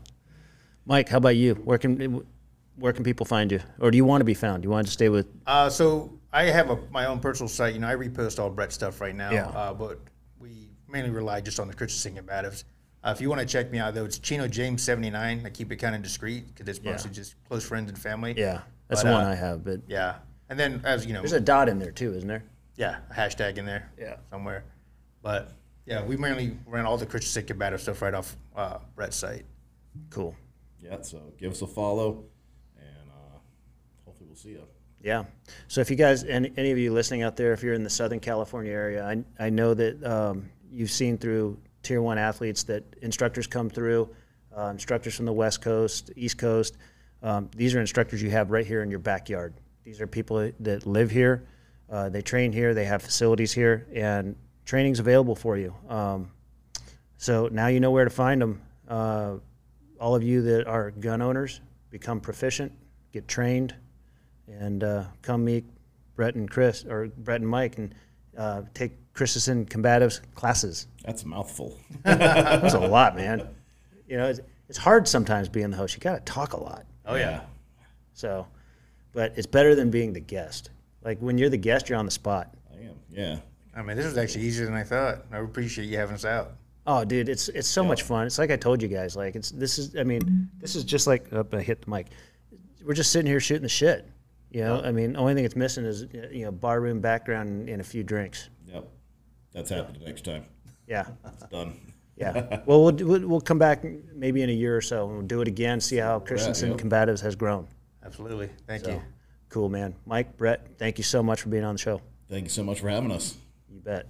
S1: Mike, how about you? Where can where can people find you? Or do you want to be found? Do you want to stay with
S3: Uh, so I have a, my own personal site. You know, I repost all Brett stuff right now.
S1: Yeah.
S3: Uh, but we mainly rely just on the Christensen combatives. Uh, if you want to check me out, though, it's Chino James seventy nine. I keep it kind of discreet because it's mostly just close friends and family.
S1: Yeah. That's
S3: But,
S1: the one
S3: uh,
S1: I have, but
S3: Yeah. And then as you know,
S1: there's a dot in there too, isn't there?
S3: yeah, a hashtag in there.
S1: Yeah.
S3: Somewhere. But yeah, we mainly ran all the Christensen combative stuff right off uh, Brett's site.
S1: Cool.
S2: Yeah, so give us a follow, and uh, hopefully we'll see you.
S1: Yeah. So if you guys, any, any of you listening out there, if you're in the Southern California area, I, I know that um, you've seen through Tier 1 athletes that instructors come through, uh, instructors from the West Coast, East Coast. Um, these are instructors you have right here in your backyard. These are people that live here. Uh, they train here. They have facilities here, and training's available for you. Um, So now you know where to find them. Uh, all of you that are gun owners, become proficient, get trained, and uh, come meet Brett and Chris or Brett and Mike and uh, take Christensen combatives classes.
S2: That's a mouthful. [LAUGHS]
S1: That's a lot, man. You know, it's, it's hard sometimes being the host. You got to talk a lot.
S2: Oh yeah.
S1: So, but it's better than being the guest. Like when you're the guest, you're on the spot.
S2: I am. Yeah.
S3: I mean, this was actually easier than I thought. I appreciate you having us out.
S1: Oh, dude, it's it's so much fun. It's like I told you guys. Like it's this is. I mean, this is just like up. I hit the mic. We're just sitting here shooting the shit. You know, I mean, the only thing it's missing is you know bar room background and a few drinks.
S2: Yep. That's happening next time.
S1: Yeah,
S2: It's done.
S1: yeah. [LAUGHS] well, we'll do- we'll we'll come back maybe in a year or so and we'll do it again. See how Christensen
S2: yep.
S1: Combatives has grown.
S3: Absolutely. Thank
S1: So,
S3: you.
S1: cool, man. Mike, Brett, thank you so much for being on the show.
S2: Thank you so much for having us.
S1: You bet.